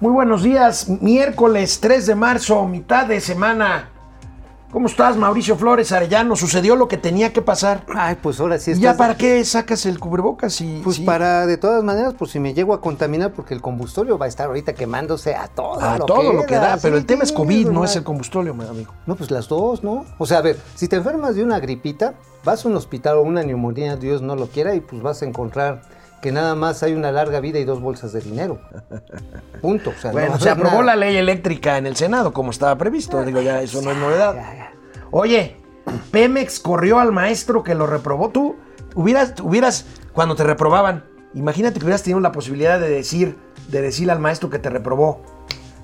Muy buenos días, miércoles 3 de marzo, mitad de semana. ¿Cómo estás, Mauricio Flores Arellano? Sucedió lo que tenía que pasar. Ay, pues ahora sí ¿Y ya para qué sacas el cubrebocas? Y, Pues sí, para, de todas maneras, pues si me llego a contaminar, porque el combustorio va a estar ahorita quemándose a todo a lo todo que lo que da, pero sí, el tema es COVID, no es el combustorio, mi amigo. No, pues las dos, ¿no? O sea, a ver, si te enfermas de una gripita, vas a un hospital o una neumonía, Dios no lo quiera, y pues vas a encontrar que nada más hay una larga vida y dos bolsas de dinero. Punto. O sea, Bueno, se aprobó nada. la ley eléctrica en el Senado, como estaba previsto. Digo, ya eso no es novedad. Oye, Pemex corrió al maestro que lo reprobó. Tú hubieras, hubieras, cuando te reprobaban, imagínate que hubieras tenido la posibilidad de decir, de decirle al maestro que te reprobó,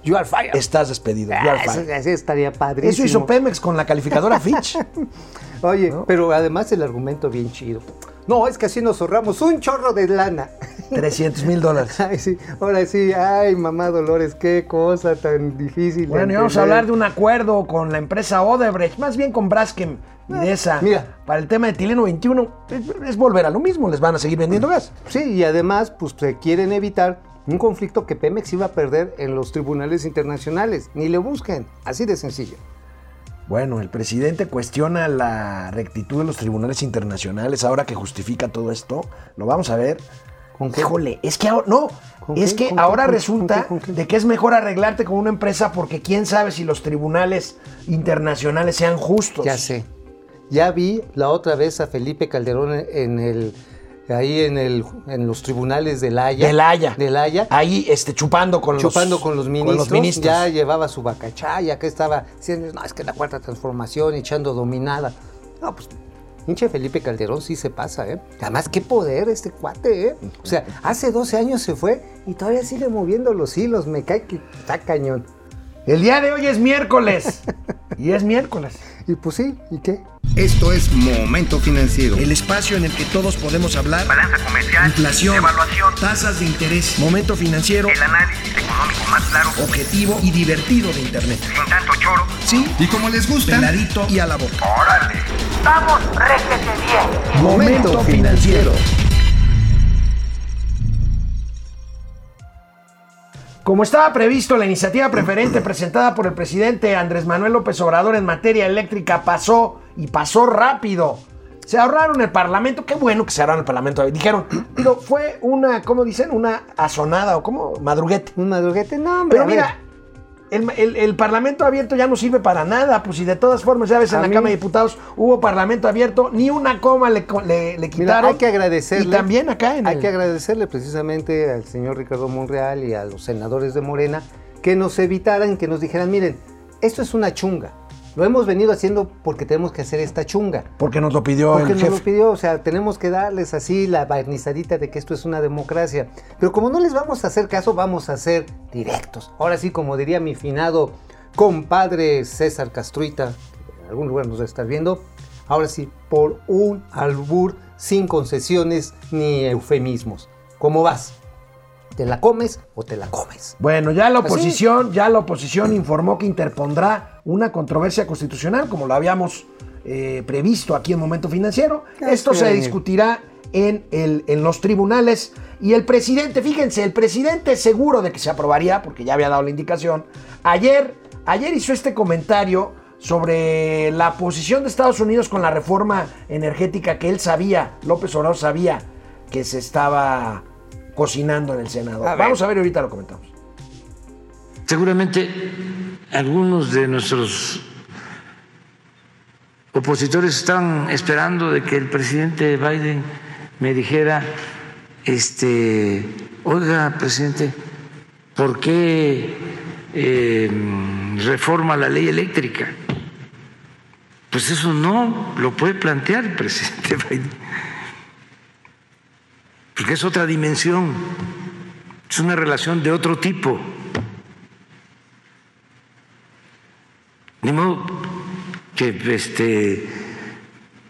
You are fired. estás despedido. you are Ah, eso, fired". eso estaría padrísimo. Eso hizo Pemex con la calificadora Fitch. Oye, pero además el argumento bien chido. No, es que así nos ahorramos un chorro de lana. 300 mil dólares. Ay, sí, ahora sí, ay, mamá Dolores, qué cosa tan difícil. Bueno, y vamos a hablar de un acuerdo con la empresa Odebrecht, más bien con Braskem y de esa. mira. Para el tema de Tileno 21, es, es volver a lo mismo, les van a seguir vendiendo gas. Sí, y además, pues se quieren evitar un conflicto que Pemex iba a perder en los tribunales internacionales. Ni le busquen, así de sencillo. Bueno, el presidente cuestiona la rectitud de los tribunales internacionales ahora que justifica todo esto. Lo vamos a ver. ¿Con qué? Híjole, es que ahora, no, ¿Con es qué? que ahora resulta ¿Con qué? ¿Con qué? de que es mejor arreglarte con una empresa porque quién sabe si los tribunales internacionales sean justos. Ya sé. Ya vi la otra vez a Felipe Calderón en el ahí en el en los tribunales de La Haya. De La Haya. De La Haya. Ahí este, chupando con chupando los, con los ministros, ministros. ya llevaba su bacachaya, que estaba diciendo, no, es que la cuarta transformación, echando dominada. No, pues, pinche Felipe Calderón sí se pasa, ¿eh? Además, qué poder este cuate, ¿eh? O sea, hace 12 años se fue y todavía sigue moviendo los hilos, me cae que está cañón. El día de hoy es miércoles. y es miércoles. Y pues sí, ¿y qué? Esto es Momento Financiero. El espacio en el que todos podemos hablar. balanza comercial, Inflación, evaluación, tasas de interés, momento financiero, el análisis económico más claro, objetivo y divertido de Internet. sin tanto choro. Sí, Y como les gusta, peladito y a la boca. ¡Órale! ¡Vamos, réjete bien! Momento financiero. Como estaba previsto, la iniciativa preferente presentada por el presidente Andrés Manuel López Obrador en materia eléctrica pasó y pasó rápido. Se ahorraron el Parlamento, qué bueno que se ahorraron el Parlamento. Dijeron, pero fue una, ¿cómo dicen? Una azonada o como madruguete. ¿Un madruguete? No, hombre. Pero mira, el, el- el Parlamento abierto ya no sirve para nada, pues si de todas formas, ya ves, en A la mí- Cámara de Diputados hubo Parlamento abierto, ni una coma le, le- le Mira, quitaron. hay que agradecerle. Y también acá en Hay el- que agradecerle precisamente al señor Ricardo Monreal y a los senadores de Morena que nos evitaran, que nos dijeran, miren, esto es una chunga. Lo hemos venido haciendo porque tenemos que hacer esta chunga. Porque nos lo pidió Porque el nos lo jefe. pidió, o sea, tenemos que darles así la barnizadita de que esto es una democracia. Pero como no les vamos a hacer caso, vamos a ser directos. Ahora sí, como diría mi finado compadre César Castruita, que en algún lugar nos va a estar viendo, ahora sí, por un albur sin concesiones ni eufemismos. ¿Cómo vas? ¿Te la comes o te la comes? Bueno, ya la Así. oposición, ya la oposición informó que interpondrá una controversia constitucional, como lo habíamos eh, previsto aquí en Momento Financiero. Esto se discutirá en, el- en los tribunales. Y el presidente, fíjense, el presidente seguro de que se aprobaría, porque ya había dado la indicación, ayer, ayer hizo este comentario sobre la posición de Estados Unidos con la reforma energética que él sabía, López Obrador sabía que se estaba cocinando en el Senado. A. Vamos a ver ahorita lo comentamos. Seguramente algunos de nuestros opositores están esperando de que el presidente Biden me dijera, este, oiga, presidente, ¿por qué eh, reforma la ley eléctrica? Pues eso no lo puede plantear el presidente Biden, porque es otra dimensión, es una relación de otro tipo. Ni modo que este,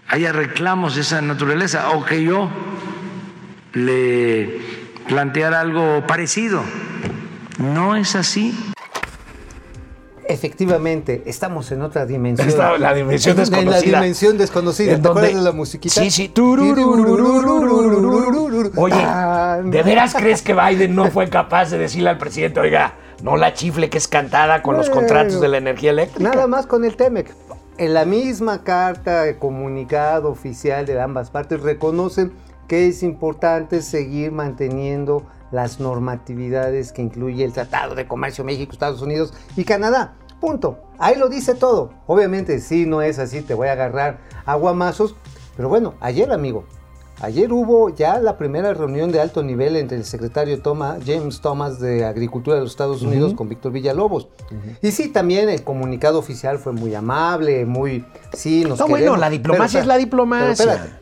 haya reclamos de esa naturaleza o que yo le planteara algo parecido. No es así. Efectivamente, estamos en otra dimensión. Está la dimensión En la desconocida. dimensión desconocida. ¿Te acuerdas de la musiquita? Sí, sí. Oye, ¿de veras crees que Biden no fue capaz de decirle al presidente, oiga, no la chifle que es cantada con los contratos de la energía eléctrica. Nada más con el TEMEC. En la misma carta de comunicado oficial de ambas partes reconocen que es importante seguir manteniendo las normatividades que incluye el Tratado de Comercio México, Estados Unidos y Canadá. Punto. Ahí lo dice todo. Obviamente, si no es así, te voy a agarrar aguamazos. Pero bueno, ayer, amigo, ayer hubo ya la primera reunión de alto nivel entre el secretario Thomas- James Thomas de Agricultura de los Estados Unidos con Víctor Villalobos. Y sí, también el comunicado oficial fue muy amable, muy... Sí, nos No, bueno, la diplomacia Pero, es la pero diplomacia. espérate.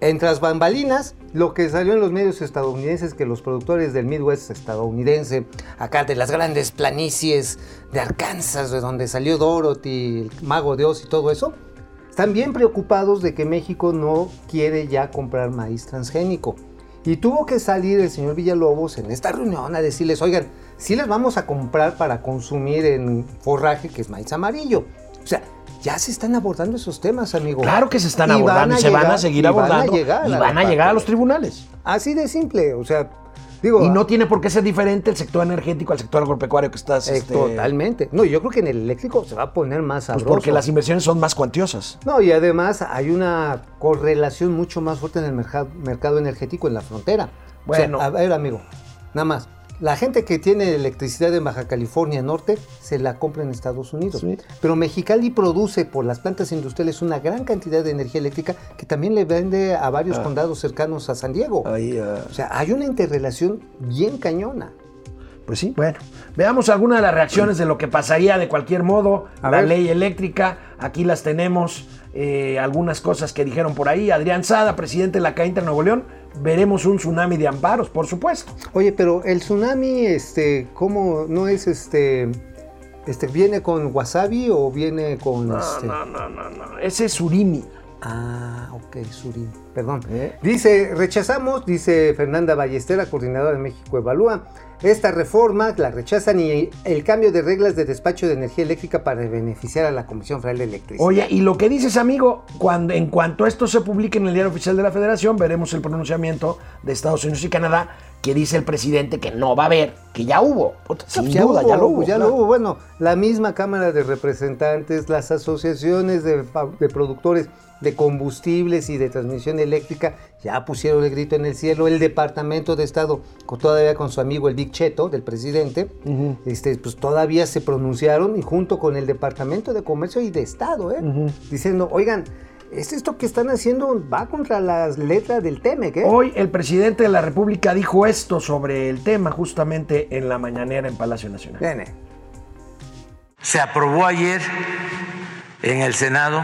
Entre las bambalinas, lo que salió en los medios estadounidenses que los productores del Midwest estadounidense, acá de las grandes planicies de Arkansas, de donde salió Dorothy, el mago de Oz y todo eso, están bien preocupados de que México no quiere ya comprar maíz transgénico. Y tuvo que salir el señor Villalobos en esta reunión a decirles, oigan, sí les vamos a comprar para consumir en forraje, que es maíz amarillo. O sea, ya se están abordando esos temas, amigo. Claro que se están Y abordando y se van a seguir y van a abordando llegar y a van a llegar a los tribunales. Así de simple, o sea, digo... Y no tiene por qué ser diferente el sector energético al sector agropecuario que estás. eh, este, Totalmente. No, yo creo que en el eléctrico se va a poner más Pues sabroso. porque las inversiones son más cuantiosas. No, y además hay una correlación mucho más fuerte en el mercado, energético en la frontera. O sea, Bueno. a ver, amigo, nada más. La gente que tiene electricidad en Baja California Norte se la compra en Estados Unidos. Sí. Pero Mexicali produce por las plantas industriales una gran cantidad de energía eléctrica que también le vende a varios condados cercanos a San Diego. Ahí, ah, O sea, hay una interrelación bien cañona. Pues sí, bueno. Veamos algunas de las reacciones de lo que pasaría de cualquier modo. A la ver. ley eléctrica, aquí las tenemos. eh, algunas cosas que dijeron por ahí. Adrián Sada, presidente de la CAINTER Nuevo León. Veremos un tsunami de amparos, por supuesto. Oye, pero el tsunami, este, ¿cómo no es este? Este, ¿viene con wasabi o viene con este? No, no, no, no. Ese es Surimi. Ah, ok, Surin. Perdón. ¿Eh? Dice, rechazamos, dice Fernanda Ballestera, coordinadora de México Evalúa. Esta reforma la rechazan y el cambio de reglas de despacho de energía eléctrica para beneficiar a la Comisión Federal de Electricidad. Oye, y lo que dices, amigo, cuando, en cuanto esto se publique en el diario oficial de la Federación, veremos el pronunciamiento de Estados Unidos y Canadá, que dice el presidente que no va a haber, que ya hubo. Sin ya duda, hubo, ya lo hubo. Ya claro. lo hubo. Bueno, la misma Cámara de Representantes, las asociaciones de productores de combustibles y de transmisión eléctrica ya pusieron el grito en el cielo. El Departamento de Estado, con- todavía con su amigo el Big Cheto, del presidente, este, pues todavía se pronunciaron y junto con el Departamento de Comercio y de Estado, ¿eh? diciendo, oigan, es esto que están haciendo va contra las letras del TEMEC, ¿eh? Hoy el presidente de la República dijo esto sobre el tema justamente en la mañanera en Palacio Nacional. Se aprobó ayer en el Senado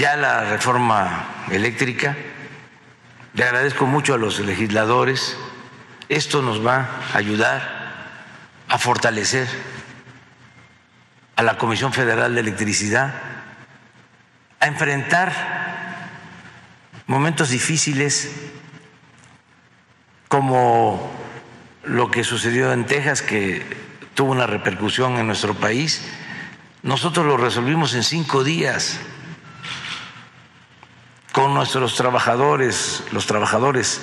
ya la reforma eléctrica. Le agradezco mucho a los legisladores. Esto nos va a ayudar a fortalecer a la Comisión Federal de Electricidad, a enfrentar momentos difíciles como lo que sucedió en Texas, que tuvo una repercusión en nuestro país. Nosotros lo resolvimos en cinco días con nuestros trabajadores, los trabajadores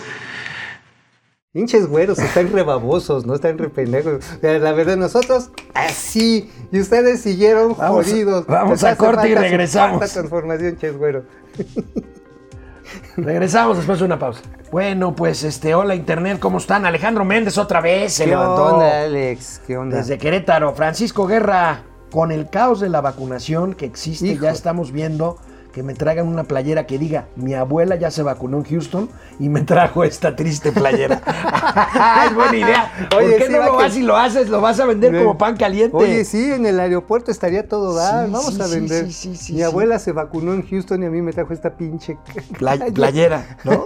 Hinches güeros, están rebabosos, no están re pendejos. O sea, La verdad, nosotros así, y ustedes siguieron Vamos jodidos. vamos a corte y regresamos. transformación, ches güero. Regresamos después de una pausa. Bueno, pues este, hola Internet, ¿cómo están? Alejandro Méndez otra vez se ¿Qué levantó. onda, Alex? ¿Qué onda? Desde Querétaro, Francisco Guerra, con el caos de la vacunación que existe, Hijo. ya estamos viendo que me traigan una playera que diga, mi abuela ya se vacunó en Houston y me trajo esta triste playera. es buena idea. ¿Por Oye, qué sí, no lo que- vas y lo haces? Lo vas a vender como pan caliente. Oye, sí, en el aeropuerto estaría todo dar. Sí, Vamos sí, a vender. sí, sí, sí, Mi abuela se vacunó en Houston y a mí me trajo esta pinche Play- playera, ¿no?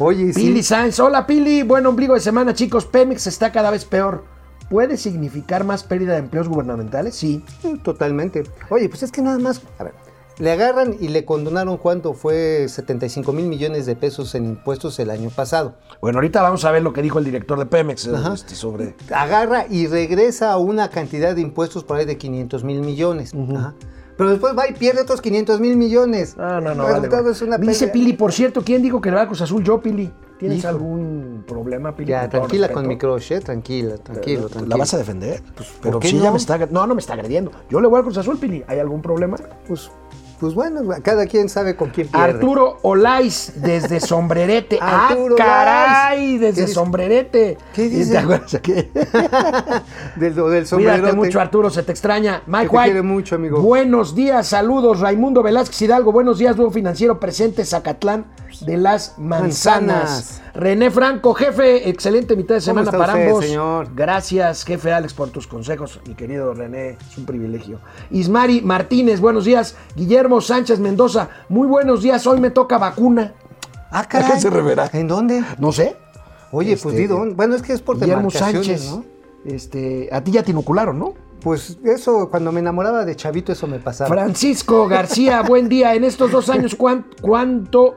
Oye, sí. Pili Sainz, hola Pili, buen ombligo de semana chicos, Pemex está cada vez peor. ¿Puede significar más pérdida de empleos gubernamentales? Sí. Sí, Totalmente. Oye, pues es que nada más, a ver, le agarran y le condonaron cuánto fue 75 mil millones de pesos en impuestos el año pasado. Bueno, ahorita vamos a ver lo que dijo el director de Pemex este, sobre... Agarra y regresa a una cantidad de impuestos por ahí de 500 mil millones. Ajá. Pero después va y pierde otros 500 mil millones. No, no, no. El resultado vale. es una Dice. Pili, por cierto, ¿quién dijo que le va a Cruz Azul? Yo, Pili. ¿Tienes Hijo. algún problema, Pili? Ya, tranquila con mi crush, ¿eh? Tranquila, tranquilo, ¿La tranquilo. vas a defender? Pues, pero ¿por qué sí ya no? me está... No, no me está agrediendo. Yo le voy al Cruz Azul, Pili. ¿Hay algún problema? Pues, pues bueno, cada quien sabe con quién pierde. Arturo Olais desde Sombrerete. ¡Ah, Arturo caray! Olais. Desde ¿Qué? Sombrerete. ¿Qué dice? ¿Te acuerdas que- Del, del Cuídate mucho, Arturo, se te extraña. Mike Se te White. quiere mucho, amigo. Buenos días, saludos. Raimundo Velázquez Hidalgo, buenos días, nuevo financiero presente, Zacatlán de las Manzanas. Manzanas. René Franco, jefe, excelente mitad de ¿Cómo semana para usted, ambos. señor? Gracias, jefe Alex, por tus consejos, mi querido René, es un privilegio. Ismari Martínez, buenos días. Guillermo Sánchez Mendoza, muy buenos días, hoy me toca vacuna. Ah, ¿A qué se reverá? ¿En dónde? No sé. Oye, pues Este, di dónde. Bueno, es que es por Guillermo Sánchez. ¿no? Este, a ti ya te inocularon, ¿no? Pues eso, cuando me enamoraba de Chavito, eso me pasaba. Francisco García, buen día. En estos dos años, ¿cuán- ¿cuánto,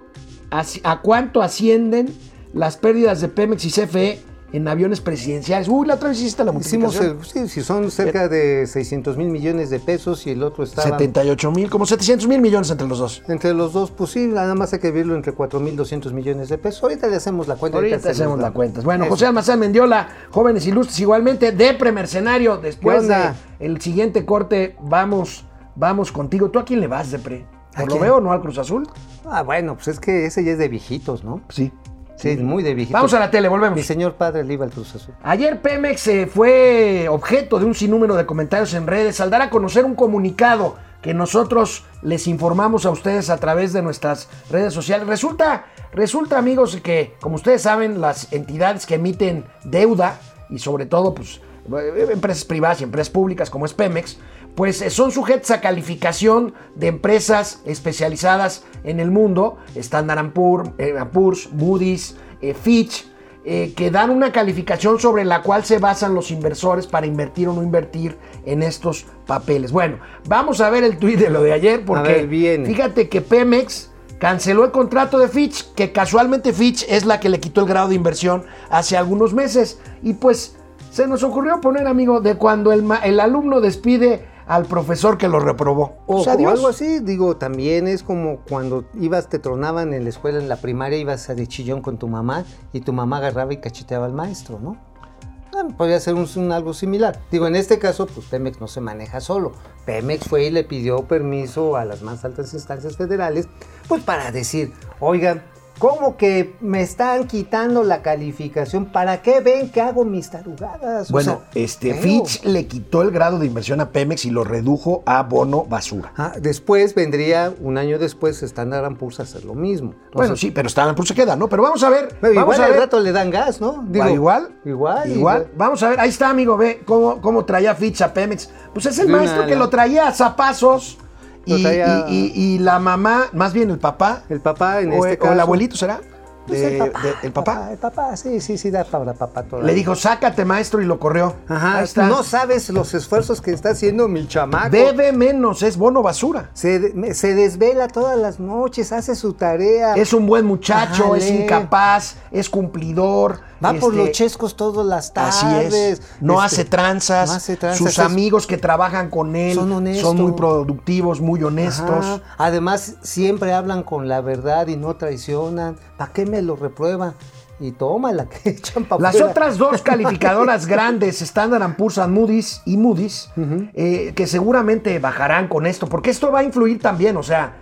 ¿a cuánto ascienden las pérdidas de Pemex y CFE en aviones presidenciales? Uy, la otra vez hiciste la Hicimos, multiplicación. el- sí, si son cerca de 600 mil millones de pesos y el otro estaba... 78 mil, como 700 mil millones entre los dos. Entre los dos, pues sí, nada más hay que verlo entre 4 mil 200 millones de pesos. Ahorita le hacemos la cuenta. Ahorita hacemos la cuenta. Bueno, Eso. José Almazán Mendiola, jóvenes ilustres igualmente, de premercenario. Después del siguiente corte, vamos, vamos contigo. ¿Tú a quién le vas, de pre? ¿A Por lo quién? veo, ¿no? Al Cruz Azul. Ah, bueno, pues es que ese ya es de viejitos, ¿no? Sí. Sí, muy de viejitos. Vamos a la tele, volvemos. Mi señor padre le iba al Cruz Azul. Ayer Pemex eh, fue objeto de un sinnúmero de comentarios en redes al dar a conocer un comunicado que nosotros les informamos a ustedes a través de nuestras redes sociales. Resulta, resulta amigos, que como ustedes saben, las entidades que emiten deuda y sobre todo pues, eh, empresas privadas y empresas públicas como es Pemex, pues eh, son sujetas a calificación de empresas especializadas en el mundo, Standard Poor, eh, Poor's, Moody's, eh, Fitch, eh, que dan una calificación sobre la cual se basan los inversores para invertir o no invertir en estos papeles. Bueno, vamos a ver el tuit de lo de ayer porque ver, fíjate que Pemex canceló el contrato de Fitch, que casualmente Fitch es la que le quitó el grado de inversión hace algunos meses. Y pues se nos ocurrió poner, amigo, de cuando el alumno despide al profesor que lo reprobó. O, Pues, o algo así, digo, también es como cuando ibas, te tronaban en la escuela, en la primaria, ibas a de chillón con tu mamá y tu mamá agarraba y cacheteaba al maestro, ¿no? Ah, podría ser un, un algo similar. Digo, en este caso, pues Pemex no se maneja solo. Pemex fue y le pidió permiso a las más altas instancias federales, pues para decir, oigan, ¿cómo que me están quitando la calificación? ¿Para qué ven que hago mis tarugadas? O Bueno, sea, este feo. Fitch le quitó el grado de inversión a Pemex y lo redujo a bono basura. Ah, después vendría, un año después, Standard Poor's a hacer lo mismo. bueno, sí, pero Standard Poor's se queda, ¿no? Pero vamos a ver. pero vamos igual a al ver. rato le dan gas, ¿no? Ah, igual. Igual. Igual. Vamos a ver, ahí está, amigo, ve cómo, cómo traía Fitch a Pemex. Pues es el maestro que lo traía a zapazos. Y, traía- y- y- y la mamá, más bien el papá. El papá, en o, este o caso. el abuelito, ¿será? Pues el papá. de- ¿El papá? El papá, sí, sí, sí, da para papá todavía. Le dijo, sácate, maestro, y lo corrió. Ajá, Ahí está. no sabes los esfuerzos que está haciendo mi chamaco. Bebe menos, es bono basura. Se, se desvela todas las noches, hace su tarea. Es un buen muchacho, Ajá, es incapaz, es cumplidor. Va por este, los chescos todas las tardes. Así es. No Este, hace tranzas. no hace tranzas, Sus amigos que trabajan con él Son son, honestos. muy productivos, muy honestos. Ajá. Además, siempre hablan con la verdad y no traicionan. ¿Para qué me lo reprueban? Y tómala, que echan para Las otras dos calificadoras grandes, Standard Poor's and Moody's y Moody's, eh, que seguramente bajarán con esto, porque esto va a influir también, o sea,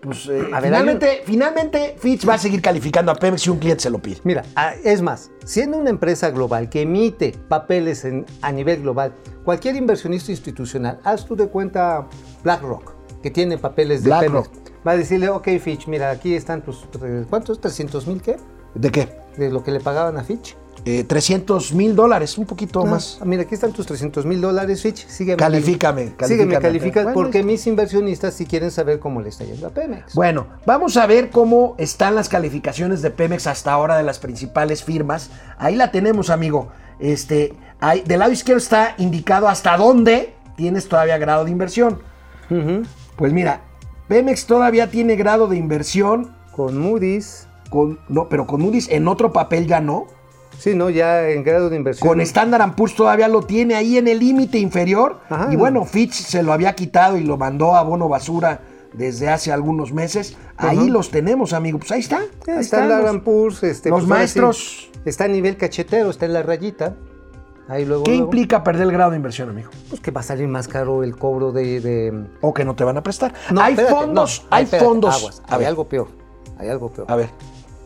pues eh, A ver, finalmente, finalmente Fitch va a seguir calificando a Pemex si un cliente se lo pide. Mira, ah, es más, siendo una empresa global que emite papeles en- a nivel global, cualquier inversionista institucional, haz tú de cuenta BlackRock, que tiene papeles de BlackRock. Pemex, va a decirle, ok Fitch, mira, aquí están tus, tre- ¿cuántos? ¿300 mil qué? ¿De qué? De lo que le pagaban a Fitch. Eh, 300 mil dólares, un poquito más. Ah, mira, aquí están tus 300 mil dólares, Fitch. Sígueme. Califícame, cali- Sígueme, califícame. califica, Bueno, porque mis inversionistas sí quieren saber cómo le está yendo a Pemex. Bueno, vamos a ver cómo están las calificaciones de Pemex hasta ahora de las principales firmas. Ahí la tenemos, amigo. Este, ahí, del lado izquierdo está indicado hasta dónde tienes todavía grado de inversión. Pues mira, Pemex todavía tiene grado de inversión Con Moody's. con no, pero con Moody's en otro papel ya no. Sí, ¿no? Ya en grado de inversión. Con Standard Poor's todavía lo tiene ahí en el límite inferior. Ajá. Y bueno, Fitch se lo había quitado y lo mandó a bono basura desde hace algunos meses. Ahí los tenemos, amigo. Pues ahí está. ahí Está Alan Purs, este, los pues maestros. está a nivel cachetero, está en la rayita. Ahí luego. ¿Qué luego, implica perder el grado de inversión, amigo? Pues que va a salir más caro el cobro de. de- O que no te van a prestar. No, hay espérate, fondos, no, hay espérate, fondos. aguas, hay ver, algo peor. Hay algo peor. a ver.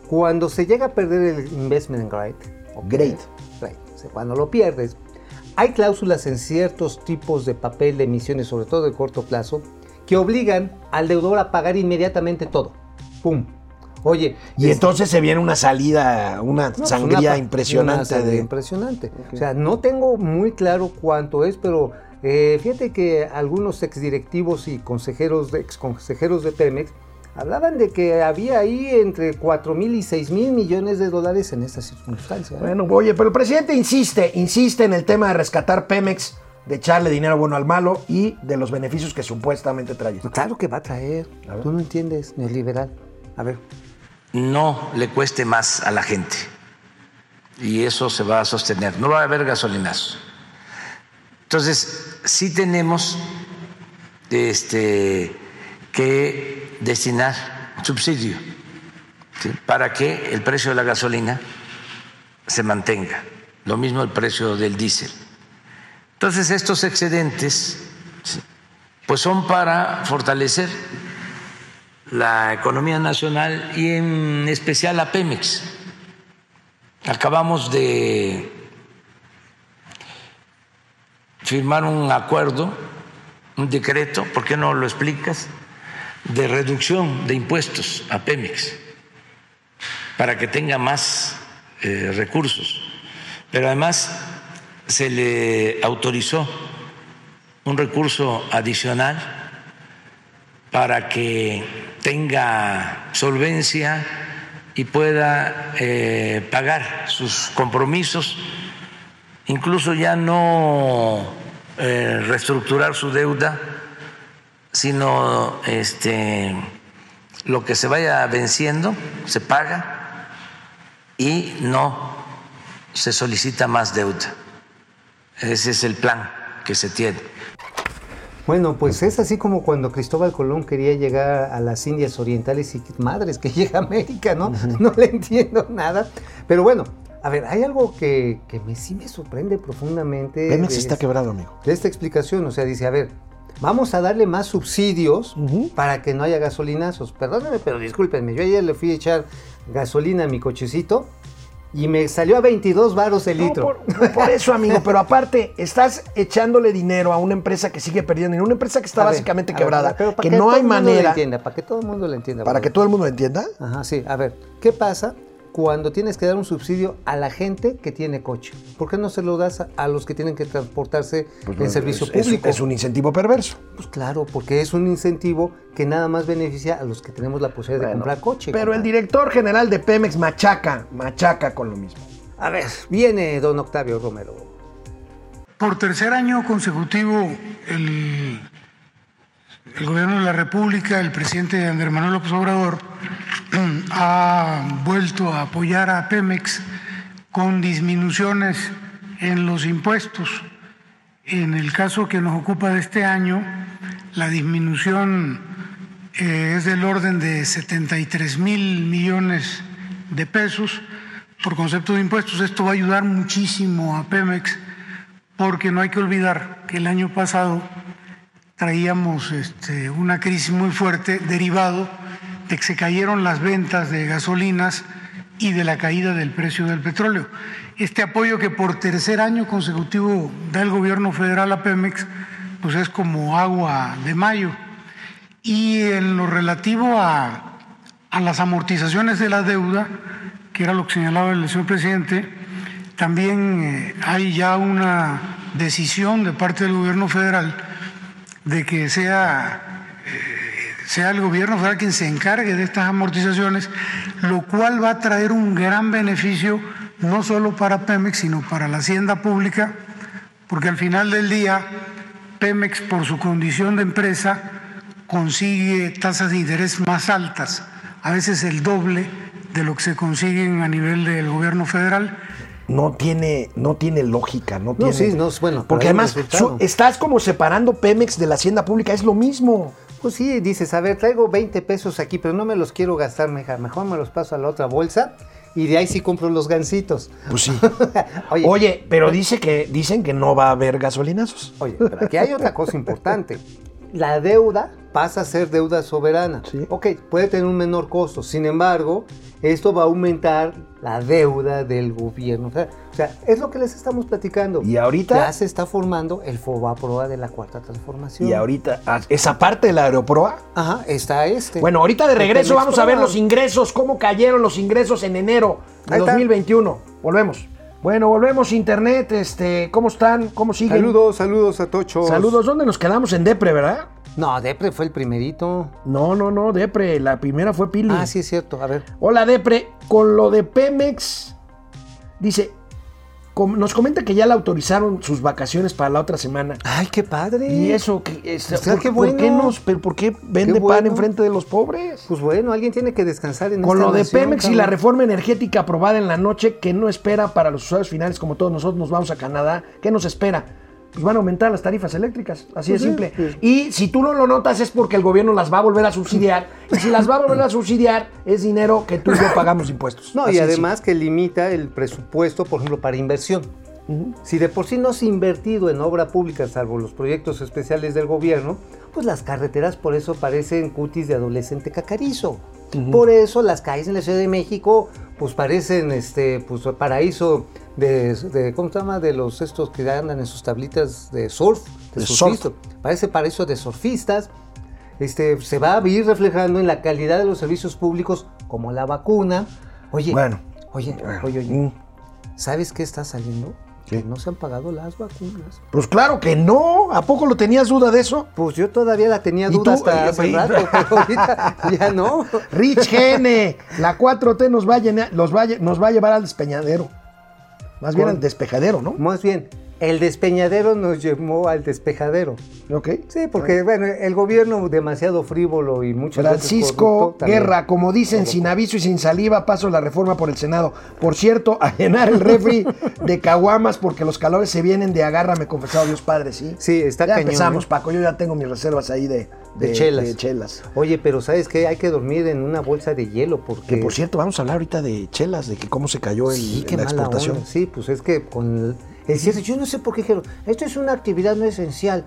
Cuando se llega a perder el investment grade, ¿ok? Grade. Grade, o sea, cuando lo pierdes, hay cláusulas en ciertos tipos de papel de emisiones, sobre todo de corto plazo, que obligan al deudor a pagar inmediatamente todo. ¡Pum! Oye, Y es- entonces se viene una salida, una no, pues sangría una impresionante. una sangría de- impresionante. O sea, no tengo muy claro cuánto es, pero eh, fíjate que algunos exdirectivos y consejeros de, exconsejeros de Pemex hablaban de que había ahí entre 4 mil y 6 mil millones de dólares en esta circunstancia. ¿eh? Bueno, oye, pero el presidente insiste, insiste en el tema de rescatar Pemex, de echarle dinero bueno al malo y de los beneficios que supuestamente trae. Claro que va a traer. A. Tú no entiendes, neoliberal. A ver. no le cueste más a la gente. Y eso se va a sostener. No va a haber gasolinazos. Entonces, sí tenemos este, que destinar subsidio para que el precio de la gasolina se mantenga. Lo mismo el precio del diésel. Entonces, estos excedentes pues son para fortalecer la economía nacional y en especial a Pemex. Acabamos de firmar un acuerdo, un decreto, ¿por qué no lo explicas? De reducción de impuestos a Pemex para que tenga más eh, recursos. Pero además se le autorizó un recurso adicional para que tenga solvencia y pueda eh, pagar sus compromisos, incluso ya no eh, reestructurar su deuda, sino este, lo que se vaya venciendo se paga y no se solicita más deuda. Ese es el plan que se tiene. Bueno, pues es así como cuando Cristóbal Colón quería llegar a las Indias Orientales y madres que llega a América, ¿no? No le entiendo nada. Pero bueno, a ver, hay algo que, que me, sí me sorprende profundamente. Pemex de está es- quebrado, amigo. de esta explicación. O sea, dice, a ver, vamos a darle más subsidios para que no haya gasolinazos. Perdónenme, pero discúlpenme, yo ayer le fui a echar gasolina a mi cochecito y me salió a 22 varos el No, litro. por, por eso, amigo, pero aparte, estás echándole dinero a una empresa que sigue perdiendo, y una empresa que está A básicamente ver, quebrada, que no hay manera, entienda, para que todo el mundo lo entienda. para que todo el mundo lo entienda. Ajá, sí. A ver, ¿qué pasa cuando tienes que dar un subsidio a la gente que tiene coche? ¿Por qué no se lo das a, a los que tienen que transportarse en servicio Pues, es, público? es un incentivo perverso. Pues claro, porque es un incentivo que nada más beneficia a los que tenemos la posibilidad de comprar coche. Pero el director general de Pemex machaca, machaca con lo mismo. A ver, viene don Octavio Romero. Por tercer año consecutivo, el, el gobierno de la República, el presidente Andrés Manuel López Obrador, ha vuelto a apoyar a Pemex con disminuciones en los impuestos. En el caso que nos ocupa de este año, la disminución eh, es del orden de 73 mil millones de pesos por concepto de impuestos. Esto va a ayudar muchísimo a Pemex porque no hay que olvidar que el año pasado traíamos este, una crisis muy fuerte derivado de que se cayeron las ventas de gasolinas y de la caída del precio del petróleo. Este apoyo que por tercer año consecutivo da el gobierno federal a Pemex, pues es como agua de mayo. Y en lo relativo a, a las amortizaciones de la deuda, que era lo que señalaba el señor presidente, también eh, hay ya una decisión de parte del gobierno federal de que sea, eh, sea el gobierno federal quien se encargue de estas amortizaciones, lo cual va a traer un gran beneficio no solo para Pemex, sino para la hacienda pública, porque al final del día Pemex, por su condición de empresa, consigue tasas de interés más altas, a veces el doble de lo que se consiguen a nivel del gobierno federal. No tiene, no tiene lógica, no, No, tiene. sí, no, es bueno, Porque además su- estás como separando Pemex de la hacienda pública, es lo mismo. Pues sí, dices, a ver, traigo 20 pesos aquí, pero no me los quiero gastar, mejor me los paso a la otra bolsa y de ahí sí compro los gancitos. Pues sí. Oye, Oye, pero dice que, dicen que no va a haber gasolinazos. Oye, pero aquí hay otra cosa importante. La deuda pasa a ser deuda soberana. Sí. Ok, puede tener un menor costo. Sin embargo, esto va a aumentar la deuda del gobierno. O sea, o sea, es lo que les estamos platicando. Y ahorita- Ya se está formando el FOBAPROA de la Cuarta Transformación. Y ahorita, ah, esa parte de la aeroproa. Ajá, está este. Bueno, ahorita de regreso vamos a ver los ingresos, cómo cayeron los ingresos en enero de Ahí está. 2021. Volvemos. Bueno, volvemos internet, este, ¿cómo están? ¿Cómo siguen? Saludos, saludos a Tocho. Saludos, ¿dónde nos quedamos? En Depre, ¿verdad? No, Depre fue el primerito. No, no, no, Depre, la primera fue Pili. Ah, sí es cierto. A ver. Hola Depre, con lo de Pemex, dice, nos comenta que ya le autorizaron sus vacaciones para la otra semana. Ay, qué padre. Y eso, que, es- O sea, ¿por, qué por qué bueno. nos, pero ¿por qué vende Qué pan bueno. enfrente de los pobres? Pues bueno, alguien tiene que descansar en Con esta lo de Pemex y la reforma energética aprobada en la noche, que no espera para los usuarios finales como todos nosotros nos vamos a Canadá, ¿qué nos espera? Pues van a aumentar las tarifas eléctricas, así de Pues sí, simple. Y si tú no lo notas es porque el gobierno las va a volver a subsidiar. Y si las va a volver a subsidiar, es dinero que tú y yo pagamos impuestos. No, Así y de además que limita el presupuesto, por ejemplo, para inversión. Si de por sí no se ha invertido en obra pública, salvo los proyectos especiales del gobierno, pues las carreteras por eso parecen cutis de adolescente cacarizo. Por eso las calles en la Ciudad de México, pues parecen este, pues paraíso de, de- ¿cómo se llama? De los estos que andan en sus tablitas de surf, de, De surfistas. Parece paraíso de surfistas. Este, se va a ir reflejando en la calidad de los servicios públicos, como la vacuna. Oye, Bueno. oye, Bueno, oye, oye, mm. ¿sabes qué está saliendo? Que no se han pagado las vacunas. Pues claro que no. ¿A poco lo tenías duda de eso? Pues yo todavía la tenía ¿Y duda hasta hace rato, pero ahorita ya no. Rich Gene, la 4T nos va a, llenar- los va nos va a llevar al despeñadero. Más bien al despejadero, ¿no? Más bien, el despeñadero nos llevó al despejadero. Ok. Sí, porque bueno, el gobierno demasiado frívolo y muchas veces Francisco también. Guerra, como dicen, sin aviso y sin saliva, paso la reforma por el Senado. Por cierto, a llenar el refri de caguamas porque los calores se vienen de agárrame, confesado Dios Padre, ¿sí? Sí, está Ya cañón, empezamos, ¿eh? Paco, yo ya tengo mis reservas ahí de, De chelas. de chelas. Oye, pero ¿sabes qué? Hay que dormir en una bolsa de hielo porque... Que por cierto, vamos a hablar ahorita de chelas, de que cómo se cayó el, Sí, en la exportación. onda. Sí, pues es que con el, el cierre, yo no sé por qué dijeron, esto es una actividad no esencial.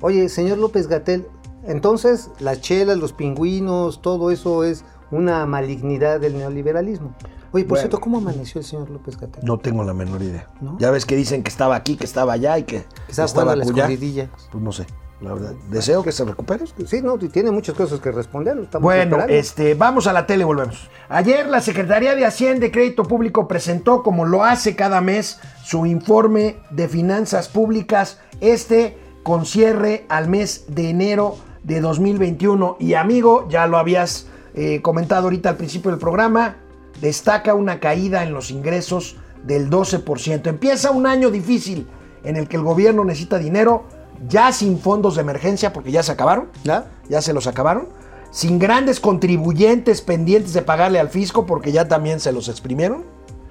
Oye, señor López Gatel, entonces las chelas, los pingüinos, todo eso es una malignidad del neoliberalismo. Oye, por Bueno. cierto, ¿cómo amaneció el señor López Gatel? No tengo la menor idea. ¿No? Ya ves que dicen que estaba aquí, que estaba allá y que Estaba estaba jugando a la escondidilla. Pues no sé, la verdad. Deseo que se recupere. Sí, no, tiene muchas cosas que responder. Bueno, este, vamos a la tele, volvemos. Ayer la Secretaría de Hacienda y Crédito Público presentó, como lo hace cada mes, su informe de finanzas públicas, este con cierre al mes de enero de 2021. Y amigo, ya lo habías eh, comentado ahorita al principio del programa, destaca una caída en los ingresos del 12%. Empieza un año difícil en el que el gobierno necesita dinero, ya sin fondos de emergencia, porque ya se acabaron ¿Ya? ya se los acabaron, sin grandes contribuyentes pendientes de pagarle al fisco porque ya también se los exprimieron.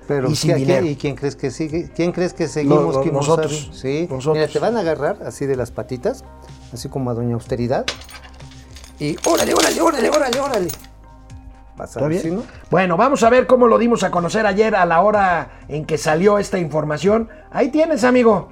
Pero y sin ¿quién- dinero. ¿y quién crees que sigue? ¿Quién crees que seguimos? No, nosotros. Sí. Nosotros. Mira, te van a agarrar así de las patitas, así como a Doña Austeridad. Y órale, órale, órale, órale, órale. ¿Está bien? Bueno, vamos a ver cómo lo dimos a conocer ayer a la hora en que salió esta información. Ahí tienes, amigo.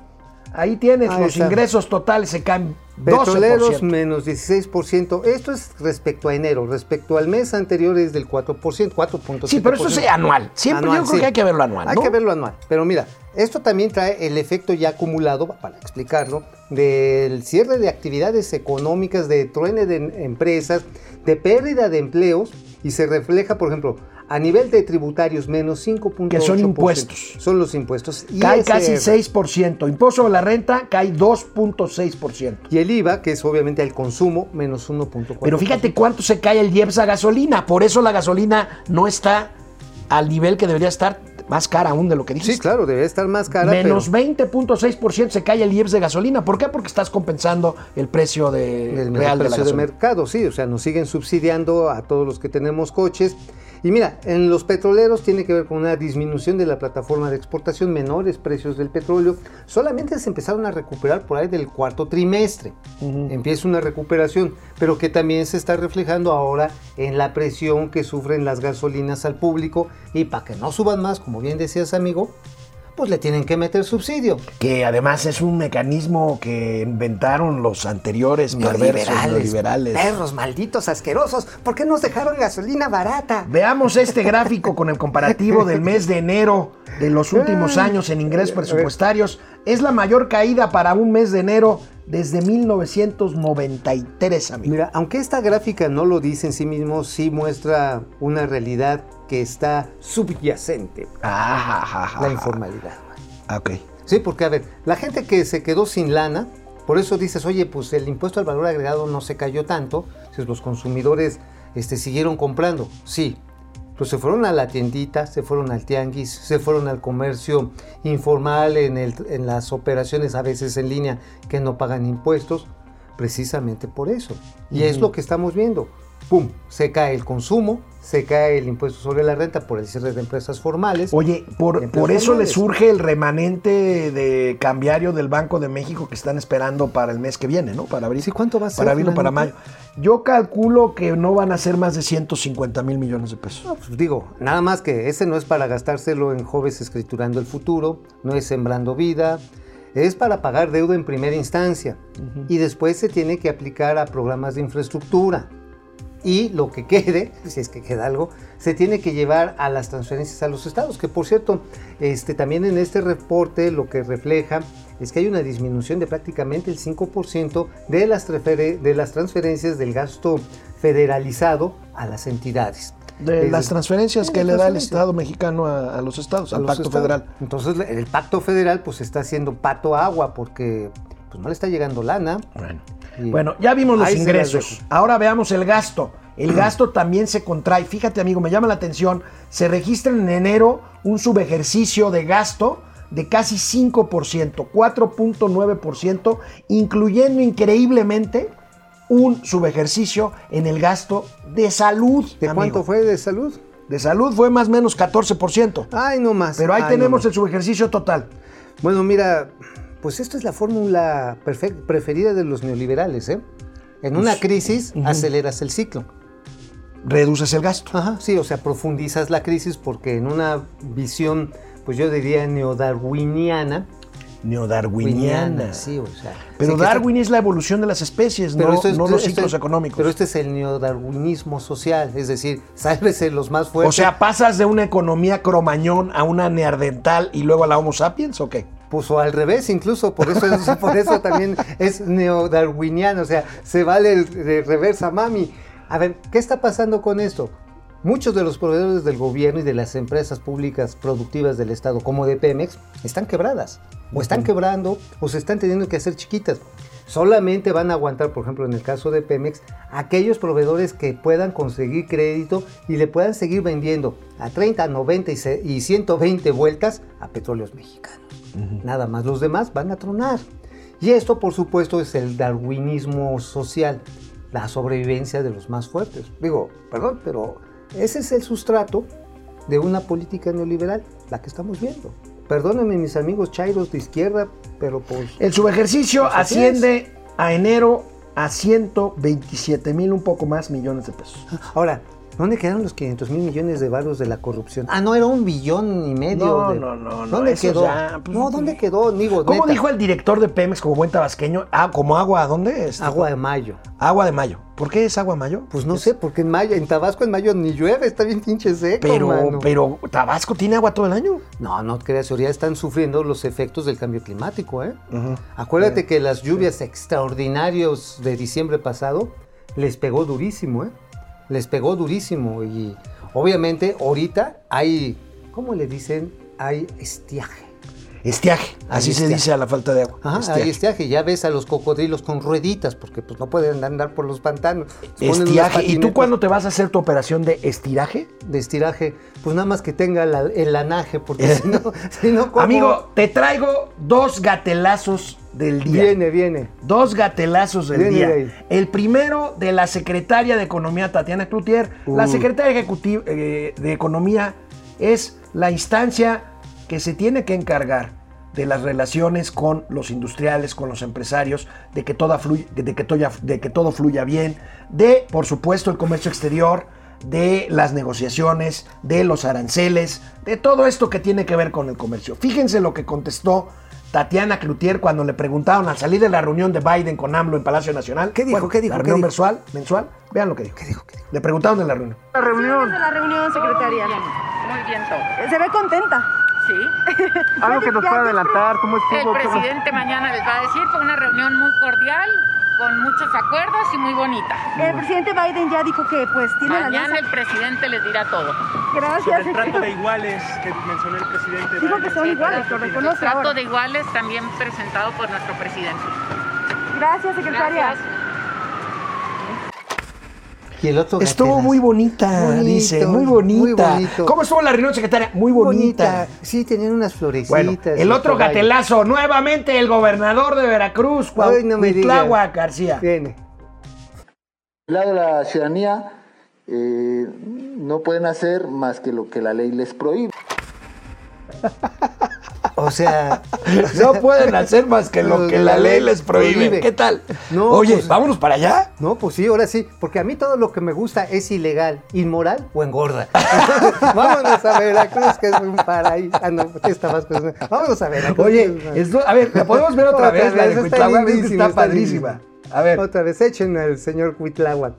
Ahí tienes, Ahí los está. ingresos totales se caen Petroleros 12%. menos 16%. Esto es respecto a enero. Respecto al mes anterior es del 4%, 4.7%. Sí, pero eso es anual. Siempre yo creo que hay que verlo anual, Hay ¿no? que verlo anual. Pero mira, esto también trae el efecto ya acumulado, para explicarlo, del cierre de actividades económicas, de truene de empresas, de pérdida de empleos y se refleja, por ejemplo, a nivel de tributarios menos 5.8%. Que son impuestos. Son los impuestos. Cae ISR. casi 6%. Impuesto sobre la renta cae 2.6%. Y el IVA, que es obviamente el consumo, menos 1.4%. Pero fíjate cuánto se cae el IEPS a gasolina. Por eso la gasolina no está al nivel que debería estar, más cara aún de lo que dijiste. Sí, claro, debe estar más cara. Menos pero 20.6% se cae el IEPS de gasolina. ¿Por qué? Porque estás compensando el precio de, el real de la precio de gasolina. mercado, sí, o sea, nos siguen subsidiando a todos los que tenemos coches. Y mira, en los petroleros tiene que ver con una disminución de la plataforma de exportación, menores precios del petróleo. Solamente se empezaron a recuperar por ahí del cuarto trimestre. Empieza una recuperación, pero que también se está reflejando ahora en la presión que sufren las gasolinas al público. Y para que no suban más, como bien decías, amigo, pues le tienen que meter subsidio. Que además es un mecanismo que inventaron los anteriores perversos neoliberales. Perros malditos, asquerosos. ¿Por qué nos dejaron gasolina barata? Veamos este gráfico con el comparativo del mes de enero de los últimos años en ingresos presupuestarios. Es la mayor caída para un mes de enero desde 1993, amigo. Mira, aunque esta gráfica no lo dice en sí mismo, sí muestra una realidad que está subyacente. Ah, La informalidad. Ah, Ok. Sí, porque a ver, la gente que se quedó sin lana, por eso dices, oye, pues el impuesto al valor agregado no se cayó tanto, si los consumidores este, siguieron comprando. Sí, pues se fueron a la tiendita, se fueron al tianguis, se fueron al comercio informal, en, el- en las operaciones a veces en línea que no pagan impuestos, precisamente por eso. Y es lo que estamos viendo. ¡Pum! Se cae el consumo, se cae el impuesto sobre la renta por el cierre de empresas formales. Oye, por, por eso le surge el remanente de cambiario del Banco de México que están esperando para el mes que viene, ¿no? Para abril. Sí, ¿cuánto va a ser, Para abril o para mayo. Yo calculo que no van a ser más de 150 mil millones de pesos. No, pues digo, nada más que ese no es para gastárselo en jóvenes escriturando el futuro, no es sembrando vida, es para pagar deuda en primera instancia y después se tiene que aplicar a programas de infraestructura. Y lo que quede, si es que queda algo, se tiene que llevar a las transferencias a los estados, que por cierto, este, también en este reporte lo que refleja es que hay una disminución de prácticamente el 5% de las, de las transferencias del gasto federalizado a las entidades. De Es las transferencias que le da el. Estado mexicano a, a los estados, a al los Pacto estados. Federal. Entonces el pacto federal pues está haciendo pato agua porque pues no le está llegando lana. Bueno. Bueno, ya vimos los Ahí ingresos. Ahora veamos el gasto. El gasto también se contrae. Fíjate, amigo, me llama la atención. Se registra en enero un subejercicio de gasto de casi 5%, 4.9%, incluyendo increíblemente un subejercicio en el gasto de salud. ¿De amigo. cuánto fue de salud? De salud fue más o menos 14%. Ay, no más. Pero ahí Ay, tenemos no el subejercicio total. Bueno, mira, pues esto es la fórmula preferida de los neoliberales, ¿eh? En una crisis aceleras el ciclo. Reduces el gasto. Ajá, sí, o sea, profundizas la crisis porque en una visión, pues yo diría neodarwiniana. Neodarwiniana. Sí, o sea. Pero está- Darwin es la evolución de las especies, no, esto es- no los esto- ciclos económicos. Pero este es el neodarwinismo social, es decir, sálvese los más fuertes. o sea, ¿pasas de una economía cromañón a una neandertal y luego a la Homo sapiens o qué? Pues o al revés, incluso, por eso, es- por eso también es neodarwiniano, o sea, se vale el de reversa mami. A ver, ¿qué está pasando con esto? Muchos de los proveedores del gobierno y de las empresas públicas productivas del Estado, como de Pemex, están quebradas, o están quebrando, o se están teniendo que hacer chiquitas. Solamente van a aguantar, por ejemplo, en el caso de Pemex, aquellos proveedores que puedan conseguir crédito y le puedan seguir vendiendo a 30, 90 y se- y 120 vueltas a petróleos mexicanos. Nada más, los demás van a tronar. Y esto, por supuesto, es el darwinismo social, la sobrevivencia de los más fuertes. Digo, perdón, pero ese es el sustrato de una política neoliberal, la que estamos viendo. Perdónenme mis amigos chairos de izquierda, pero pues... El subejercicio Pues asciende a enero a 127 mil, un poco más millones de pesos. Ahora, ¿dónde quedaron los 500 mil millones de varos de la corrupción? Ah, no, era un billón y medio. No, de- no, no, no, ¿Dónde quedó? ya, pues, no, ¿dónde quedó? Digo, ¿Cómo neta, dijo el director de Pemex como buen tabasqueño? Ah, como agua, ¿a dónde? Este, Agua de mayo. Agua de mayo. ¿Por qué es agua de mayo? Pues no sé, porque en mayo, en Tabasco en mayo ni llueve, está bien pinche seco, Pero, mano. pero Tabasco tiene agua todo el año. No, no creas, ahorita están sufriendo los efectos del cambio climático, ¿eh? Acuérdate que las lluvias extraordinarias de diciembre pasado les pegó durísimo, ¿eh? Les pegó durísimo y obviamente ahorita hay, ¿cómo le dicen? Hay estiaje. Estiaje, así se dice a la falta de agua. Ajá, Estiaje. hay estiaje. Ya ves a los cocodrilos con rueditas porque pues no pueden andar por los pantanos. Estiaje. ¿Y tú cuándo te vas a hacer tu operación de estiraje? De estiraje, pues nada más que tenga la- el lanaje porque si no, si no ¿cómo? Amigo, te traigo dos gatelazos del día. Viene, viene. Dos gatelazos del Viene día. de. El primero de la secretaria de Economía, Tatiana Cloutier. La Uy. secretaria ejecutiva eh, de Economía es la instancia que se tiene que encargar de las relaciones con los industriales, con los empresarios, de que, toda fluya- de que, toya- de que todo fluya bien, de, por supuesto, el comercio exterior, de las negociaciones, de los aranceles, de todo esto que tiene que ver con el comercio. Fíjense lo que contestó Tatiana Cloutier cuando le preguntaron al salir de la reunión de Biden con AMLO en Palacio Nacional. ¿Qué dijo? ¿Qué dijo? La ¿Qué reunión dijo? mensual, mensual. Vean lo que dijo. ¿Qué dijo? ¿Qué dijo? Le preguntaron en la reunión. La reunión. de la reunión, secretaria. Muy bien todo. Se ve contenta. Sí. Algo que nos pueda adelantar, ¿Cómo estuvo? El presidente mañana les va a decir, fue una reunión muy cordial, con muchos acuerdos y muy bonita. El presidente Biden ya dijo que pues tiene la Mañana el presidente les dirá todo. Gracias. el trato de iguales que mencionó el presidente. Dijo que son iguales, lo El reconoce trato ahora. de iguales también presentado por nuestro presidente. Gracias, secretaria. Gracias. Y el otro Estuvo muy bonita, Bonito, dice, muy muy bonita. bonito. ¿Cómo estuvo la reunión, secretaria? Muy bonita. Sí, tenían unas florecitas. Bueno, el otro ahí. gatelazo, nuevamente el gobernador de Veracruz, Cuauhtémoc. García. Viene. Del lado de la ciudadanía eh, no pueden hacer más que lo que la ley les prohíbe. O sea, No pueden hacer más que lo que la ley les prohíbe. Prohíbe. ¿Qué tal? No, Oye, pues- vámonos para allá. no, pues sí, ahora sí, porque a mí todo lo que me gusta es ilegal, inmoral o engorda. Vámonos a Veracruz, que es un paraíso. Ah, no, ¿qué estabas? Vámonos a Veracruz. Oye, esto- a ver, la podemos ver otra, Otra vez, la de está lindísima, está padrísima. lindísima. A ver, Otra vez, échenme al señor Cuitláhuac.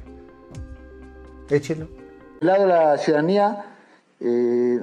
Échenlo. Del lado de la ciudadanía eh,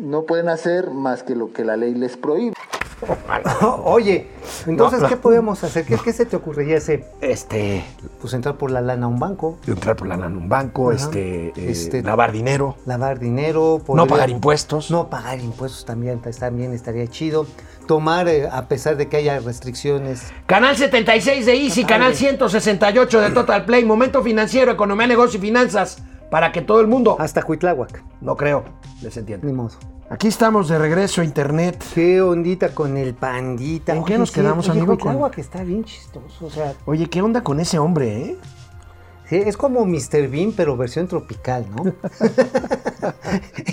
no pueden hacer más que lo que la ley les prohíbe. Oye, entonces, No, ¿qué podemos hacer? ¿Qué, qué se te ocurriría hacer? este, Pues entrar por la lana a un banco, entrar por la lana en un banco, Ajá. este, eh, Este- lavar dinero, lavar dinero, no pagar impuestos. No pagar impuestos también, también estaría chido. Tomar, eh, a pesar de que haya restricciones. Canal 76 de Easy, Está canal padre. 168 de Total Play, Momento Financiero, Economía, Negocio y Finanzas, para que todo el mundo... Hasta Cuitláhuac, No creo, les entiendo. ni modo. Aquí estamos de regreso a Internet. Qué ondita con el pandita. ¿En qué nos quedamos, oye, amigo, con- Cuitláhuac está bien chistoso, o sea, Oye, ¿qué onda con ese hombre, eh? sí, es como Mr. Bean, pero versión tropical, ¿no?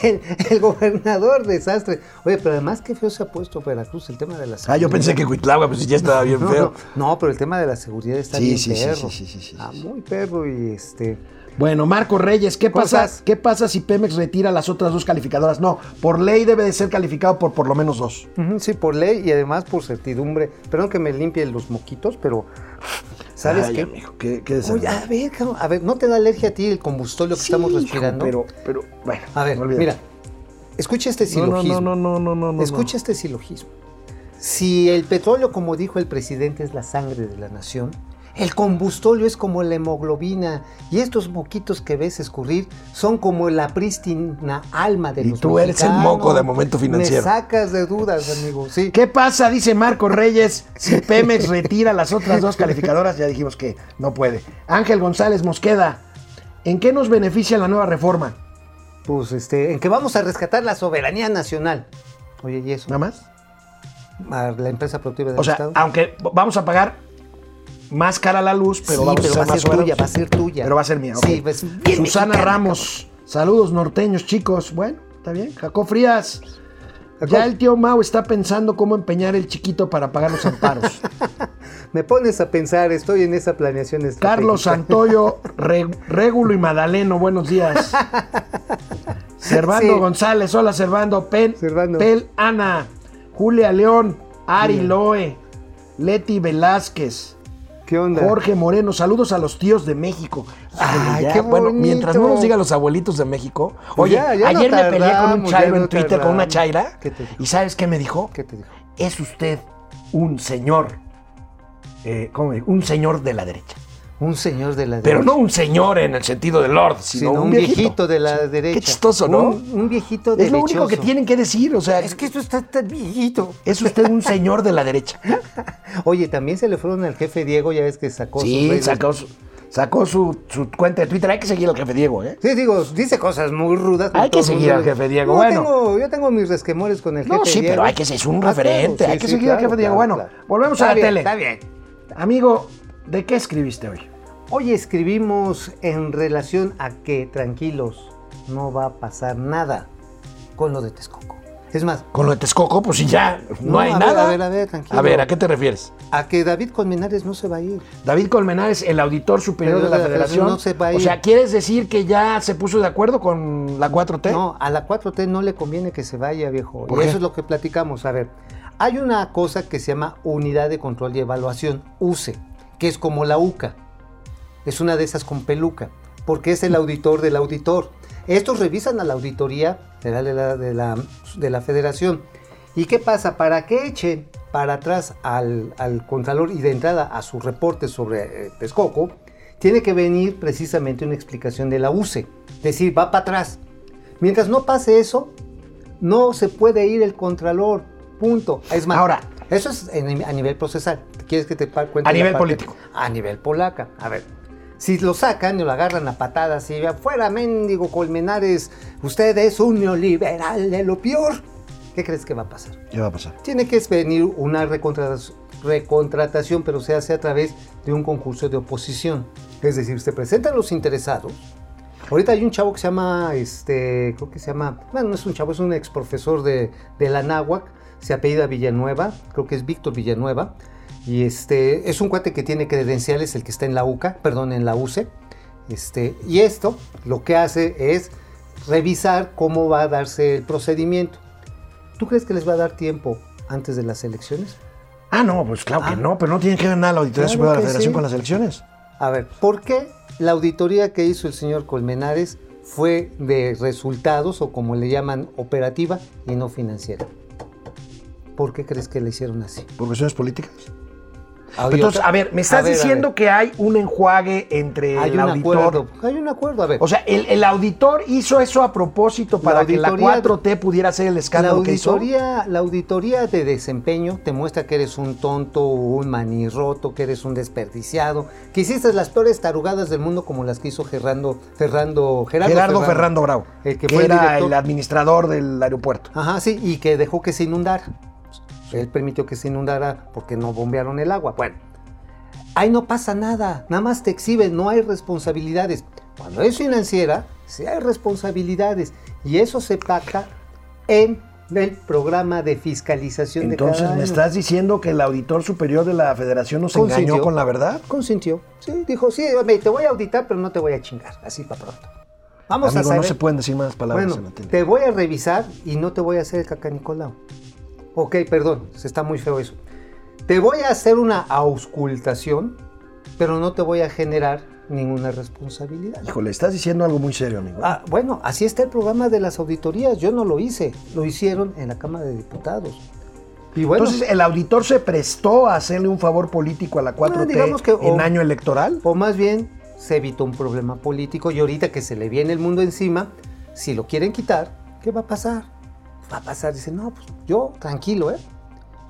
el, el gobernador desastre. Oye, pero además qué feo se ha puesto Veracruz el tema de la Ah, yo pensé que Cuitlagua, pues ya estaba bien No, feo. no, no, pero el tema de la seguridad está Sí, bien sí, sí, perro. sí, sí, sí, sí, Ah, muy perro y este... Bueno, Marco Reyes, ¿qué ¿Cómo pasa? ¿qué pasa si Pemex retira las otras dos calificadoras? No, por ley debe de ser calificado por por lo menos dos. Sí, por ley y además por certidumbre. Perdón que me limpie los moquitos, pero ¿sabes Ay, qué? amigo, qué, qué Oye, a ver, a ver, ¿no te da alergia a ti el combustóleo que Sí, estamos hijo, respirando? Pero, pero, bueno. a ver, mira, escucha este silogismo. no, no, no, no, no, no. escucha este silogismo. Si el petróleo, como dijo el presidente, es la sangre de la nación, el combustóleo es como la hemoglobina y estos moquitos que ves escurrir son como la prístina alma de Y los tú eres el moco de Momento Financiero. Me sacas de dudas, amigo. Sí. ¿Qué pasa, dice Marco Reyes, si Pemex retira las otras dos calificadoras? Ya dijimos que no puede. Ángel González Mosqueda, ¿en qué nos beneficia la nueva reforma? Pues este, en que vamos a rescatar la soberanía nacional. Oye, ¿y eso? ¿Nada más? A la empresa productiva del O sea, Estado. aunque vamos a pagar más cara la luz, pero Sí, vamos pero a ser va a ser tuya, va a ser tuya. Pero va a ser mía, Sí, ok. pues, bien Susana mexicana, Ramos, saludos norteños, chicos. Bueno, está bien. Jacob Frías. Jacob. Ya el tío Mau está pensando cómo empeñar el chiquito para pagar los amparos. Me pones a pensar, estoy en esa planeación. Carlos Santoyo, Re- Régulo y Madaleno, buenos días. Servando Sí. González, hola Servando. Pen, Servando. Pel Ana, Julia León, Ari Loe, Leti Velázquez. ¿Qué onda? Jorge Moreno, saludos a los tíos de México. Ay, Ya, qué bueno, mientras no nos digan los abuelitos de México. Pues Oye, ya, ya no ayer me peleé con un chairo no en Twitter con una chaira. ¿Y sabes qué me dijo? ¿Qué te dijo? Es usted un señor, eh, ¿cómo me dijo? Un señor de la derecha. Un señor de la Pero derecha. no un señor en el sentido de Lord, sino, sino un viejito, de la derecha. Qué chistoso, ¿no? Un, un viejito es lo único que tienen que decir, o sea, Es que esto está tan viejito. es usted un señor de la derecha. Oye, también se le fueron al jefe Diego, ya ves que sacó Sí, sacó su- sacó su, su cuenta de Twitter. Hay que seguir al jefe Diego, ¿eh? Sí, digo, dice cosas muy rudas. Hay que seguir al jefe Diego, Yo bueno. Tengo, yo tengo mis resquemores con el No, jefe sí, Diego. pero hay que ser es un Ah, claro, referente. sí, hay que sí, seguir al claro, jefe Diego. claro, Bueno, claro. volvemos Está a la bien, tele. Está bien. Amigo, ¿de qué escribiste hoy? Hoy escribimos en relación a que, tranquilos, no va a pasar nada con lo de Texcoco. Es más, Con lo de Texcoco, pues sí, ya, no, No, hay a ver, nada. a ver, a ver, tranquilo. A ver, ¿a qué te refieres? a que David Colmenares no se va a ir. David Colmenares, el auditor superior Pero de la la federación. no se va a O ir. sea, ¿quieres decir que ya se puso de acuerdo con la 4T? No, a la 4T no le conviene que se vaya, viejo. ¿Por y qué? eso es lo que platicamos. A ver, hay una cosa que se llama Unidad de Control y Evaluación, UCE, que es como la UCA. Es una de esas con peluca, porque es el auditor del auditor. Estos revisan a la auditoría de la, de la, de la federación. ¿Y qué pasa? Para que echen para atrás al, al contralor y de entrada a su reporte sobre eh, Texcoco, tiene que venir precisamente una explicación de la UCE. Es decir, va para atrás. Mientras no pase eso, no se puede ir el contralor. Punto. Es más, Ahora. eso es en- a nivel procesal. ¿Quieres que te cuente A nivel parte? político. A nivel polaca. A ver. Si lo sacan y lo agarran a patadas y fuera mendigo Colmenares, usted es un neoliberal de lo peor. ¿Qué crees que va a pasar? ¿Qué va a pasar? Tiene que venir una recontratación, recontratación, pero se hace a través de un concurso de oposición. Es decir, se presentan los interesados. Ahorita hay un chavo que se llama, este, creo que se llama, bueno, no es un chavo, es un ex profesor de, de la náhuac, se apellida Villanueva, creo que es Víctor Villanueva, y este, es un cuate que tiene credenciales, el que está en la UCA, perdón, en la UCE, este, y esto lo que hace es revisar cómo va a darse el procedimiento. ¿Tú crees que les va a dar tiempo antes de las elecciones? Ah, no, pues claro que Ah. no, pero no tiene que ver nada la Auditoría Claro Superior de la Federación sí. con las elecciones. A ver, ¿por qué la auditoría que hizo el señor Colmenares fue de resultados o como le llaman operativa y no financiera? ¿Por qué crees que le hicieron así? ¿Por cuestiones políticas? Entonces, otra- a ver, me estás ver, diciendo que hay un enjuague entre hay el un auditor. acuerdo, hay un acuerdo, a ver. O sea, el, el auditor hizo eso a propósito para que la auditoría- 4T pudiera hacer el la escándalo que hizo. la auditoría de desempeño te muestra que eres un tonto, un manirroto, que eres un desperdiciado, que hiciste las peores tarugadas del mundo como las que hizo Gerardo, Ferrando, Gerardo, Gerardo Ferrando Bravo, el que que, fue era el administrador del aeropuerto. Ajá, sí, y que dejó que se inundara. Él permitió que se inundara porque no bombearon el agua. Bueno, ahí no pasa nada, nada más te exhiben, no hay responsabilidades. Cuando es financiera, sí hay responsabilidades y eso se pacta en el programa de fiscalización Entonces, de cada ¿me estás diciendo que el auditor superior de la federación nos engañó Consintió. con la verdad? Consintió, sí, dijo, sí, te voy a auditar, pero no te voy a chingar, así para pronto. Vamos Amigo, a saber. no se pueden decir más palabras Bueno, te voy a revisar y no te voy a hacer el cacanicolao. Ok, perdón, se está muy feo eso. Te voy a hacer una auscultación, pero no te voy a generar ninguna responsabilidad. Híjole, estás diciendo algo muy serio, amigo. Ah, bueno, así está el programa de las auditorías. Yo no lo hice, lo hicieron en la Cámara de Diputados. Y bueno, Entonces, ¿el auditor se prestó a hacerle un favor político a la 4T Ah, digamos que, en o- año electoral? o más bien se evitó un problema político y ahorita que se le viene el mundo encima, si lo quieren quitar, ¿qué va a pasar? Va a pasar, dice, no, pues yo tranquilo, ¿eh?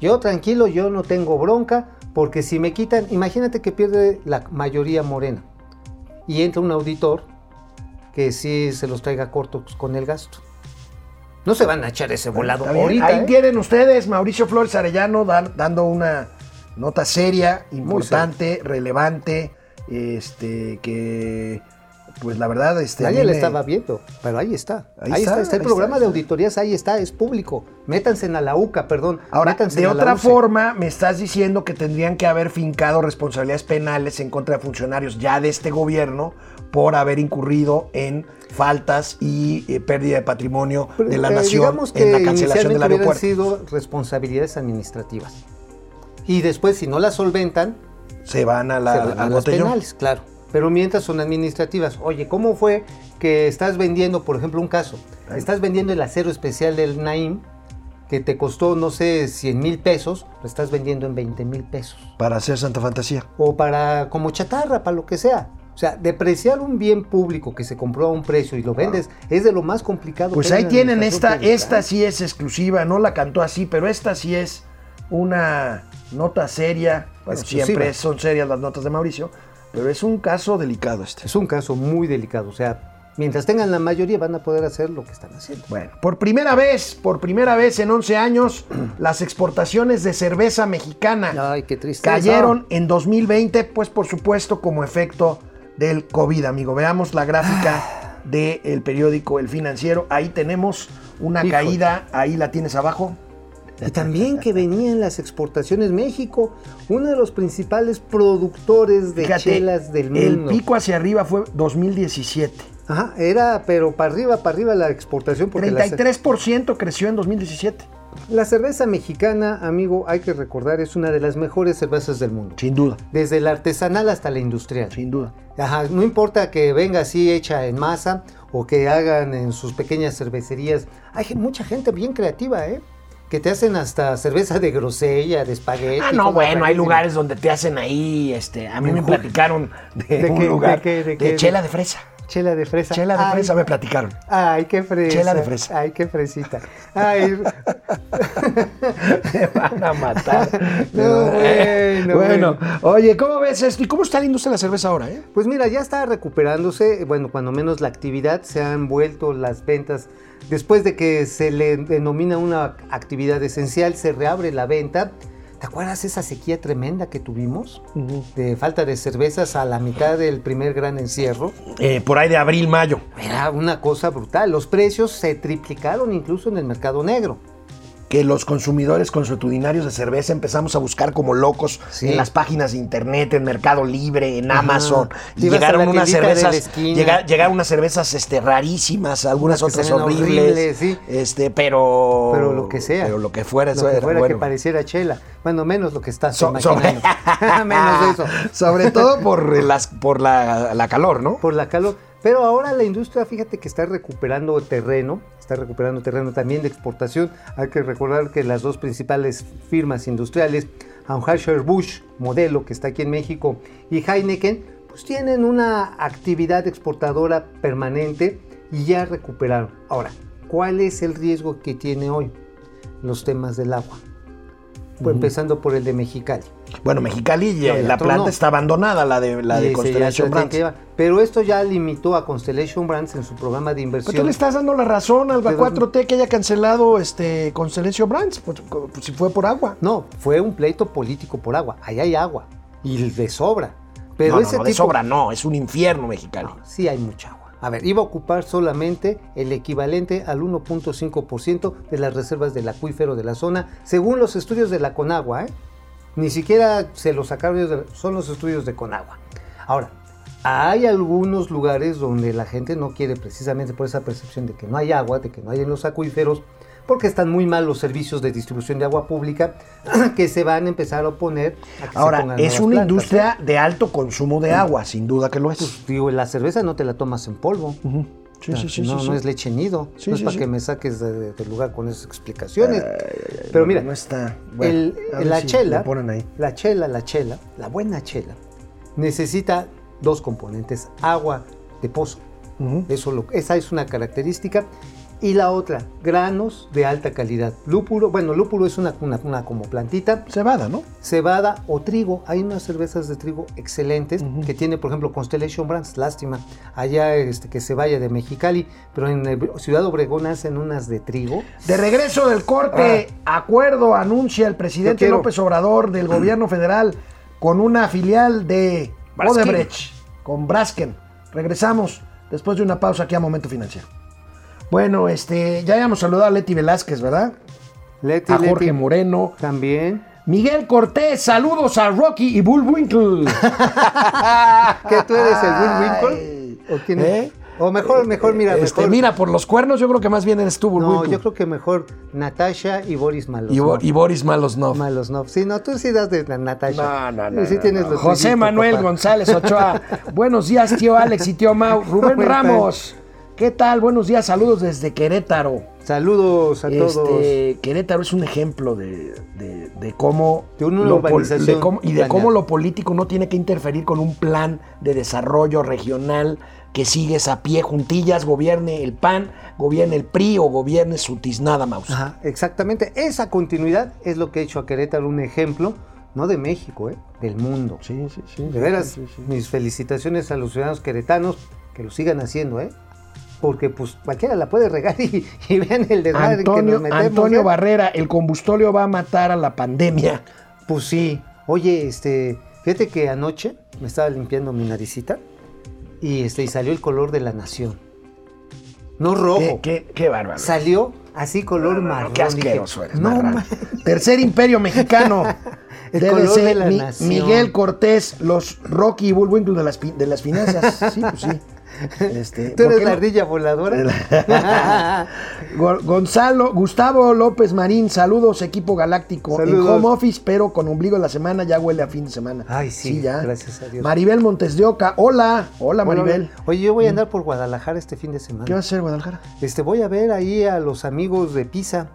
Yo tranquilo, yo no tengo bronca, porque si me quitan, imagínate que pierde la mayoría morena y entra un auditor que sí se los traiga cortos con el gasto. No se van a echar ese volado ahorita. Ahí ¿eh? tienen ustedes, Mauricio Flores Arellano, dan- dando una nota seria, importante, relevante, este, que, pues la verdad, este, Nadie le me- estaba viendo, pero ahí está. Ahí Ahí, está, está, está el ahí programa está, de auditorías, ahí está, es público. Métanse a la UCA, perdón. Ahora, métanse de otra forma, me estás diciendo que tendrían que haber fincado responsabilidades penales en contra de funcionarios ya de este gobierno por haber incurrido en faltas y eh, pérdida de patrimonio de la Eh, nación que en la cancelación del aeropuerto. sido responsabilidades administrativas. Y después, si no las solventan, Se van a la, se van a al las penales, claro. Pero mientras son administrativas. Oye, ¿cómo fue que estás vendiendo, por ejemplo, un caso? Estás vendiendo el acero especial del Naim, que te costó, no sé, 100 mil pesos, lo estás vendiendo en 20 mil pesos. Para hacer Santa Fantasía. o para como chatarra, para lo que sea. O sea, depreciar un bien público que se compró a un precio y lo vendes es de lo más complicado. Pues que ahí tienen esta, pública. esta sí es exclusiva, no la cantó así, pero esta sí es una nota seria, bueno, Exclusiva. siempre son serias las notas de Mauricio, Pero es un caso delicado este. Es un caso muy delicado. O sea, mientras tengan la mayoría van a poder hacer lo que están haciendo. Bueno, por primera vez, por primera vez en 11 años, las exportaciones de cerveza mexicana Ay, qué cayeron en 2020, pues por supuesto como efecto del COVID, amigo. Veamos la gráfica del periódico El Financiero. Ahí tenemos una Híjole. caída, ahí la tienes abajo. Y también que venían las exportaciones México, uno de los principales productores de Fíjate, chelas del el mundo. pico hacia arriba fue 2017. Ajá, era, pero para arriba, para arriba la exportación. Porque la, ce- 33% creció en 2017. la cerveza mexicana, amigo, hay que recordar, es una de las mejores cervezas del mundo. Sin duda, Desde la artesanal hasta la industrial. sin duda. Ajá, no importa que venga así hecha en masa o que hagan en sus pequeñas cervecerías. Hay mucha gente bien creativa, ¿eh? Que te hacen hasta cerveza de grosella, de espagueti. Ah, no, bueno, hay lugares donde te hacen ahí, este, a mí me platicaron de, ¿De un qué, lugar de qué, de qué? chela de fresa. Chela de fresa. Chela de Ay, fresa me platicaron. Ay, qué fresa. Chela de fresa. Ay, qué fresita. Ay, Me van a matar. No, bueno, bueno, bueno. oye, ¿cómo ves esto? ¿Y cómo está la industria de la cerveza ahora, eh? Pues mira, ya está recuperándose, bueno, cuando menos la actividad, se han vuelto las ventas. Después de que se le denomina una actividad esencial, se reabre la venta. ¿Te acuerdas esa sequía tremenda que tuvimos? De falta de cervezas a la mitad del primer gran encierro. Eh, por ahí de abril, mayo. Era una cosa brutal. Los precios se triplicaron incluso en el mercado negro. Que los consumidores consuetudinarios de cerveza empezamos a buscar como locos Sí. en las páginas de internet, en Mercado Libre, en Amazon. Y llegaron unas cervezas. llega- llegaron unas cervezas este, rarísimas, algunas Unas que otras horribles. horribles, sí. Este, pero. Pero lo que sea. Pero lo que fuera, eso Lo que era fuera que pareciera chela. Bueno, menos lo que estás So- sobre, menos eso. sobre todo por, las, por la, la calor, ¿no? por la calor. Pero ahora la industria, fíjate que está recuperando terreno, está recuperando terreno también de exportación. Hay que recordar que las dos principales firmas industriales, Anheuser-Busch, modelo que está aquí en México, y Heineken, pues tienen una actividad exportadora permanente y ya recuperaron. Ahora, ¿cuál es el riesgo que tiene hoy? Los temas del agua. Pues Empezando por el de Mexicali. Bueno, Mexicali, No, eh, la planta no. está abandonada, la de, la de se Constellation la tienen Brands. Pero esto ya limitó a Constellation Brands en su programa de ¿Por inversión. qué le estás dando la razón al De 4T que haya cancelado este Constellation Brands? Pues, pues, si fue por agua. No, fue un pleito político por agua. Allá hay agua. Y de sobra. Pero no, ese no, de tipo. sobra no, es un infierno Mexicali. No, sí hay mucha agua. A ver, iba a ocupar solamente el equivalente al 1.5% de las reservas del acuífero de la zona, según los estudios de la Conagua. ¿eh? Ni siquiera se los sacaron son los estudios de Conagua. Ahora, hay algunos lugares donde la gente no quiere precisamente por esa percepción de que no hay agua, de que no hay en los acuíferos, porque están muy mal los servicios de distribución de agua pública, que se van a empezar a oponer a que se Ahora, es una plantas, industria de alto consumo de agua, sin duda que lo es. Pues, digo, la cerveza no te la tomas en polvo. Sí, O sea, sí, sí, no, es leche nido. No es para que me saques de- de- del lugar con esas explicaciones. Pero mira, no está. Bueno, la si chela, lo ponen ahí. la chela, la chela, la buena chela, necesita dos componentes: agua de pozo. Eso lo- esa es una característica. Y la otra, granos de alta calidad. Lúpulo, bueno, lúpulo es una, una, una como plantita. Cebada, ¿no? Cebada o trigo. Hay unas cervezas de trigo excelentes que tiene, por ejemplo, Constellation Brands. Lástima, allá este, que se vaya de Mexicali, pero en eh, Ciudad Obregón hacen unas de trigo. De regreso del corte, acuerdo anuncia el presidente López Obrador del gobierno federal con una filial de. Odebrecht, con Braskem. Regresamos después de una pausa aquí a Momento Financiero. Bueno, este, ya habíamos saludado a Leti Velázquez, ¿verdad? Leti, A Jorge Leti, Moreno. También. Miguel Cortés, saludos a Rocky y Bullwinkle. ¿Qué tú eres el Will Ay. Winkle? ¿O quién es? ¿Eh? O mejor, mejor, mira, Este, mejor. mira, por los cuernos yo creo que más bien eres tú, no, Bullwinkle. yo creo que mejor Natasha y Boris Malosnov. Y Boris Malosnov. Malosnov. Sí, no, tú sí das de Natasha. No, no, no. Sí no, tienes no. lo José Manuel papá. González Ochoa. Buenos días, tío Alex y tío Mau. Rubén. Ramos. ¿Qué tal? Buenos días, saludos desde Querétaro. Saludos a todos. Este, Querétaro es un ejemplo de, de- de cómo, De una lo de cómo- y de cómo lo político no tiene que interferir con un plan de desarrollo regional que sigues a pie juntillas, gobierne el PAN, gobierne el PRI o gobierne su tiznada mouse. Ajá, exactamente. Esa continuidad es lo que ha hecho a Querétaro un ejemplo no de México, ¿eh? del mundo. Sí, sí, sí. De veras, Sí, sí, sí. mis felicitaciones a los ciudadanos queretanos que lo sigan haciendo, ¿eh? Porque pues cualquiera la puede regar y, y vean el desmadre que Antonio, nos metemos. Antonio ¿eh? Barrera, el combustóleo va a matar a la pandemia. Pues sí. Oye, este, fíjate que anoche me estaba limpiando mi naricita y este y salió el color de la nación. No rojo. Qué, qué, qué bárbaro. Salió así color marrón. Qué asqueroso eres, no, Tercer imperio mexicano. El DDC, color de la Mi- nación. Miguel Cortés, los Rocky y Bullwinkle de las, de las finanzas. Sí, pues sí. Este, ¿Tú ¿por eres la no? ardilla voladora? Go- Gonzalo, Gustavo López Marín, saludos equipo galáctico. En Saludos. home office, pero con ombligo en la semana ya huele a fin de semana. Ay, sí, ya. gracias a Dios. Maribel Montes de Oca, hola, hola Maribel. Oye, yo voy a andar por Guadalajara este fin de semana. ¿Qué vas a hacer, Guadalajara? Este, voy a ver ahí a los amigos de Pisa.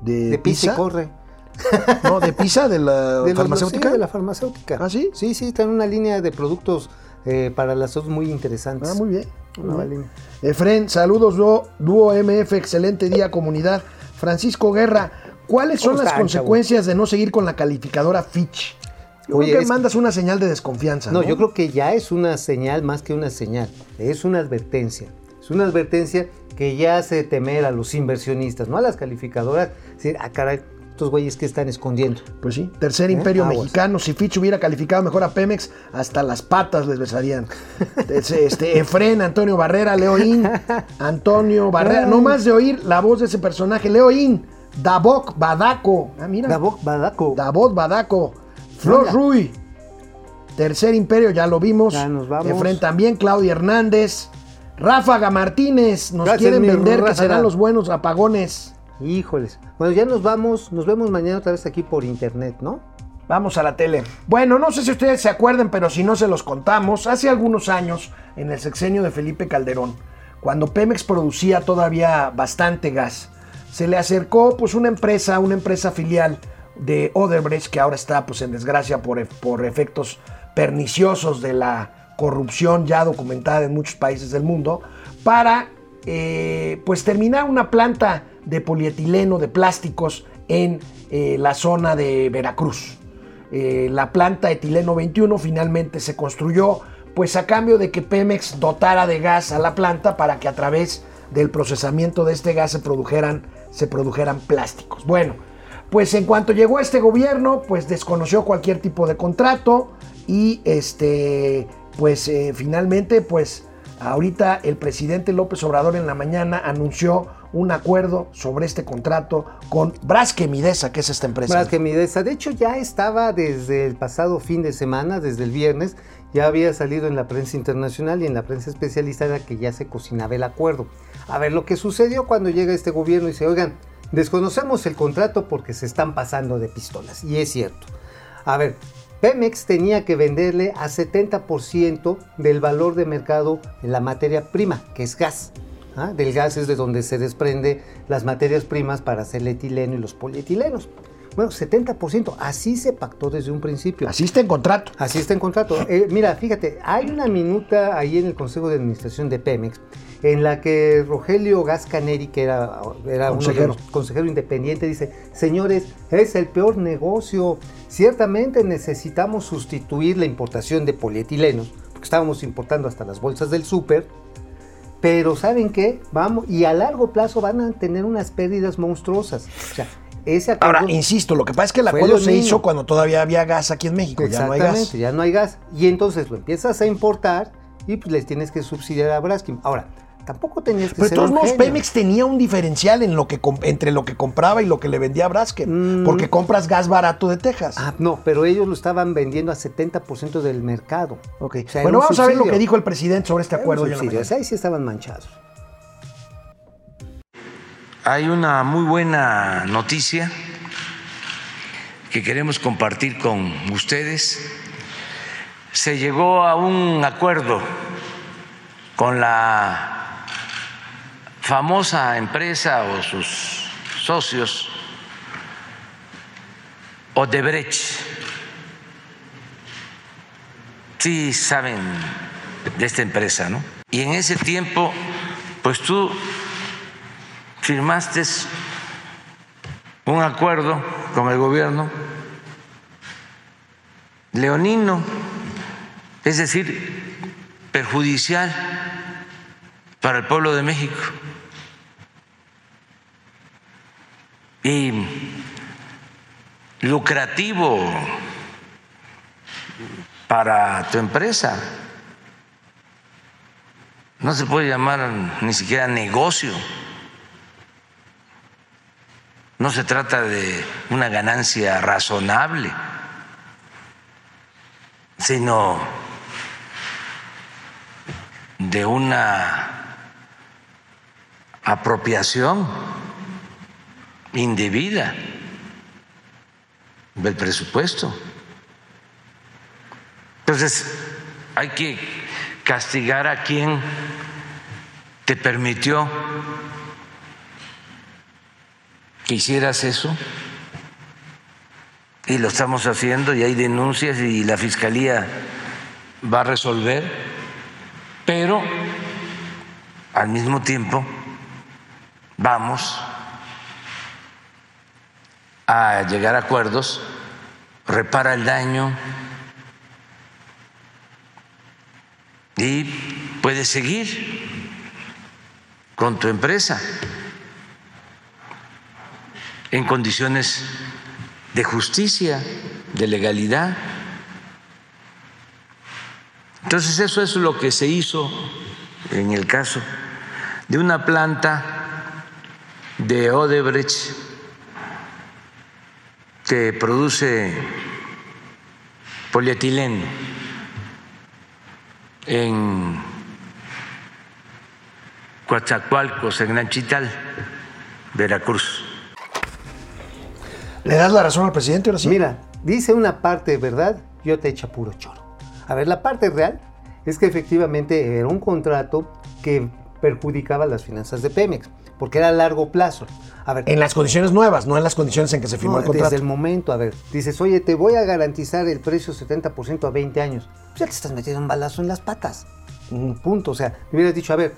¿De, De Pisa y corre. No, de Pisa, de la De los- farmacéutica. sí, de la farmacéutica. ¿Ah, sí? Sí, sí, están una línea de productos eh, para la salud muy interesantes. Ah, muy bien. Muy bien. Efren, saludos, dúo, dúo MF, excelente día, comunidad. Francisco Guerra, ¿cuáles son ¿Cómo las consecuencias de no seguir con la calificadora Fitch? Yo Oye, creo que mandas una señal de desconfianza. No, No, yo creo que ya es una señal más que una señal, es una advertencia. Es una advertencia que ya hace temer a los inversionistas, no a las calificadoras. Es decir, ah, caray, estos güeyes que están escondiendo. Pues sí, tercer ¿Eh? imperio Aguas. mexicano. Si Fitch hubiera calificado mejor a Pemex, hasta las patas les besarían. Este, este, Efren, Antonio Barrera, Leoín, Antonio Barrera. No más de oír la voz de ese personaje. Leoín, Davok Badaco. Ah, mira. Davok Badaco. Davot Badaco. Flor Hola. Ruy. Tercer imperio, ya lo vimos. Ya nos vamos. Efren también, Claudia Hernández. Ráfaga Martínez. Nos Gracias, quieren vender que serán los buenos apagones. Híjoles. Bueno, ya nos vamos, nos vemos mañana otra vez aquí por internet, ¿no? Vamos a la tele. Bueno, no sé si ustedes se acuerdan, pero si no se los contamos, hace algunos años, en el sexenio de Felipe Calderón, cuando Pemex producía todavía bastante gas, se le acercó pues una empresa, una empresa filial de Odebrecht, que ahora está pues en desgracia por, por efectos perniciosos de la corrupción ya documentada en muchos países del mundo, para eh, pues terminar una planta de polietileno, de plásticos en eh, la zona de Veracruz. Eh, la planta etileno 21 finalmente se construyó pues a cambio de que Pemex dotara de gas a la planta para que a través del procesamiento de este gas se produjeran, se produjeran plásticos. Bueno, pues en cuanto llegó este gobierno, pues desconoció cualquier tipo de contrato y este, pues eh, finalmente, pues ahorita el presidente López Obrador en la mañana anunció un acuerdo sobre este contrato con Brasque Midesa, que es esta empresa. Más que Midesa. De hecho, ya estaba desde el pasado fin de semana, desde el viernes, ya había salido en la prensa internacional y en la prensa especializada que ya se cocinaba el acuerdo. A ver, lo que sucedió cuando llega este gobierno y dice, oigan, desconocemos el contrato porque se están pasando de pistolas. Y es cierto. A ver, Pemex tenía que venderle a 70% del valor de mercado en la materia prima, que es gas. ¿Ah? Del gas es de donde se desprende las materias primas para hacer el etileno y los polietilenos. Bueno, 70%, así se pactó desde un principio. Así está en contrato. Así está en contrato. Eh, mira, fíjate, hay una minuta ahí en el Consejo de Administración de Pemex en la que Rogelio Gascaneri, que era, era uno de Consejero. los consejero independiente, dice, señores, es el peor negocio. Ciertamente necesitamos sustituir la importación de polietilenos, porque estábamos importando hasta las bolsas del súper, pero ¿saben qué? Vamos, y a largo plazo van a tener unas pérdidas monstruosas. O sea, ese acuerdo... Ahora, insisto, lo que pasa es que el acuerdo se hizo cuando todavía había gas aquí en México, ya no hay Exactamente, gas. ya no hay gas. Y entonces lo empiezas a importar y pues les tienes que subsidiar a Braskem. Ahora, tampoco tenías que Pero de ser todos un modos, genio. Pemex tenía un diferencial en lo que entre lo que compraba y lo que le vendía a Braskem, porque compras gas barato de Texas. Mm. Ah, no, pero ellos lo estaban vendiendo a 70% del mercado. Ok. O sea, era bueno, vamos a ver lo que dijo el presidente sobre este acuerdo. subsidio, o sea, ahí sí estaban manchados. Hay una muy buena noticia que queremos compartir con ustedes. Se llegó a un acuerdo con la famosa empresa o sus socios Odebrecht. Sí saben de esta empresa, ¿no? Y en ese tiempo, pues tú firmaste un acuerdo con el gobierno leonino, es decir, perjudicial para el pueblo de México. Y lucrativo para tu empresa. No se puede llamar ni siquiera negocio. No se trata de una ganancia razonable, sino de una apropiación indebida del presupuesto. Entonces, hay que castigar a quien te permitió que hicieras eso. Y lo estamos haciendo y hay denuncias y la fiscalía va a resolver, pero al mismo tiempo vamos a llegar a acuerdos, repara el daño y puedes seguir con tu empresa en condiciones de justicia, de legalidad. Entonces eso es lo que se hizo en el caso de una planta de Odebrecht que produce polietileno en Coatzacoalcos, en Nanchital, Veracruz. ¿Le das la razón al presidente ahora sí? Mira, dice una parte verdad, yo te echo puro choro. A ver, la parte real es que efectivamente era un contrato que perjudicaba las finanzas de Pemex, porque era a largo plazo. A ver, En las condiciones nuevas, no en las condiciones en que se firmó no, el contrato. desde el momento, a ver, dices, oye, te voy a garantizar el precio 70% a 20 años. Pues ya te estás metiendo un balazo en las patas. Un punto. O sea, me hubieras dicho, a ver,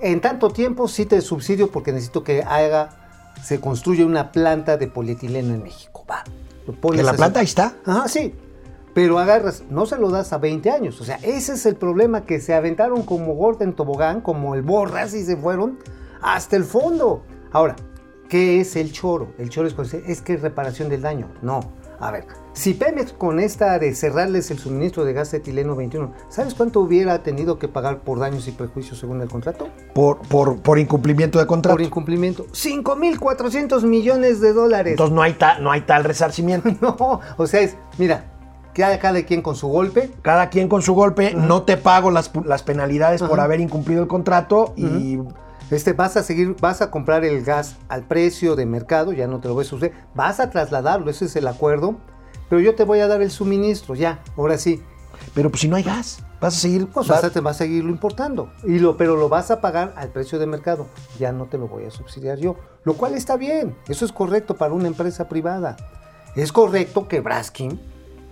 en tanto tiempo sí te subsidio porque necesito que haga, se construya una planta de polietileno en México. Va. ¿En la así. planta ahí está? Ajá, sí. Pero agarras, no se lo das a 20 años. O sea, ese es el problema, que se aventaron como gorda en tobogán, como el borras y se fueron hasta el fondo. Ahora, ¿qué es el choro? El choro es, es que es reparación del daño. No. A ver, si Pemex con esta de cerrarles el suministro de gas etileno 21, ¿sabes cuánto hubiera tenido que pagar por daños y perjuicios según el contrato? Por, por, por incumplimiento de contrato. Por incumplimiento. 5.400 millones de dólares. Entonces no hay, ta- no hay tal resarcimiento. no, o sea, es, mira, cada, cada quien con su golpe. Cada quien con su golpe, no te pago las, las penalidades por haber incumplido el contrato y Este, vas a seguir, vas a comprar el gas al precio de mercado, ya no te lo voy a suceder, vas a trasladarlo, ese es el acuerdo, pero yo te voy a dar el suministro, ya, ahora sí. Pero pues si no hay gas, vas a seguir. Pues va- o sea, te vas a seguirlo importando, y lo, pero lo vas a pagar al precio de mercado, ya no te lo voy a subsidiar yo, lo cual está bien, eso es correcto para una empresa privada. Es correcto que Braskin,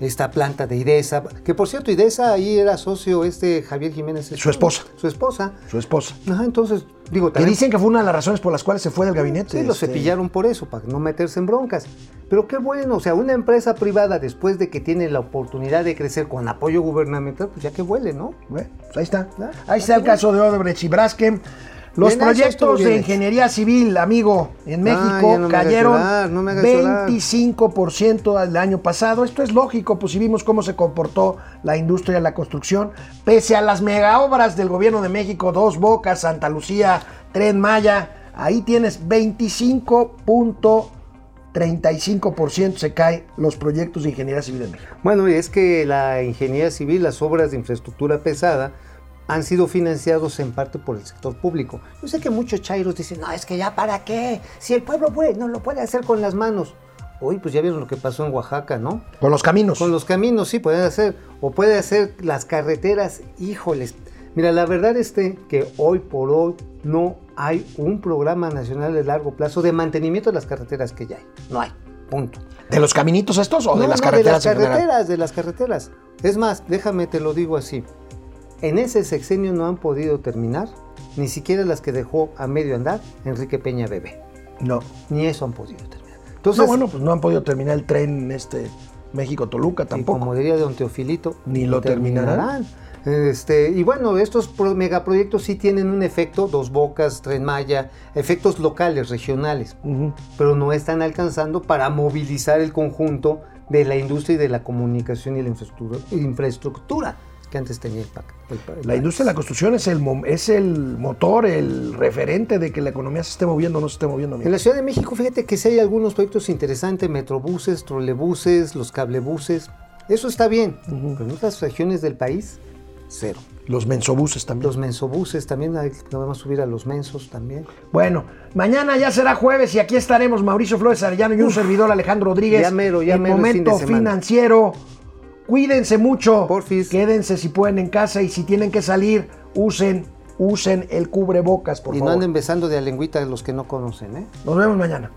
esta planta de IDESA, que por cierto, IDESA ahí era socio este Javier Jiménez. Su esposa. Su esposa. su esposa. Ajá, entonces, digo, Que dicen que fue una de las razones por las cuales se fue del gabinete. Sí, lo este, cepillaron por eso, para no meterse en broncas. Pero qué bueno, o sea, una empresa privada después de que tiene la oportunidad de crecer con apoyo gubernamental, pues ya que huele, ¿no? Bueno, pues ahí está. Ah, Ahí está el caso de Odebrecht y Braskem. Los Bien, proyectos de ingeniería civil, amigo, en Ah, México no cayeron llorar, no me hagas llorar. 25% al año pasado. Esto es lógico, pues si vimos cómo se comportó la industria de la construcción, pese a las mega obras del gobierno de México, Dos Bocas, Santa Lucía, Tren Maya, ahí tienes 25.35% se caen los proyectos de ingeniería civil en México. Bueno, y es que la ingeniería civil, las obras de infraestructura pesada, han sido financiados en parte por el sector público. Yo sé que muchos chairos dicen, no, es que ya para qué, si el pueblo puede, no lo puede hacer con las manos. Hoy pues ya vieron lo que pasó en Oaxaca, ¿no? Con los caminos. Con los caminos, sí, pueden hacer. O puede hacer las carreteras, híjoles. Mira, la verdad es que hoy por hoy no hay un programa nacional de largo plazo de mantenimiento de las carreteras que ya hay. No hay. Punto. ¿De los caminitos estos o de las no, carreteras? De las carreteras, de las carreteras. Es más, déjame te lo digo así. En ese sexenio no han podido terminar ni siquiera las que dejó a medio andar Enrique Peña Bebé. No. Ni eso han podido terminar. Entonces, no, bueno, pues no han podido terminar el tren este México-Toluca Y tampoco. como diría don Teofilito, Ni lo terminarán. Este, y bueno, estos pro- megaproyectos sí tienen un efecto, Dos Bocas, Tren Maya, efectos locales, regionales, pero no están alcanzando para movilizar el conjunto de la industria y de la comunicación y la infraestructura, infraestructura que antes tenía el PAC. el el La industria de la construcción es el, es el motor, el referente de que la economía se esté moviendo o no se esté moviendo. En amigo. la Ciudad de México, fíjate que sí hay algunos proyectos interesantes, metrobuses, trolebuses, los cablebuses, eso está bien, pero en otras regiones del país, cero. Los mensobuses también. Los mensobuses también, hay, vamos a subir a los mensos también. Bueno, mañana ya será jueves y aquí estaremos Mauricio Flores Arellano y un servidor Alejandro Rodríguez. Ya mero, ya en mero es fin de momento financiero. Cuídense mucho. Porfis. Quédense si pueden en casa y si tienen que salir, usen, usen el cubrebocas, por y no favor. anden besando de a lengüita a los que no conocen, ¿eh? Nos vemos mañana.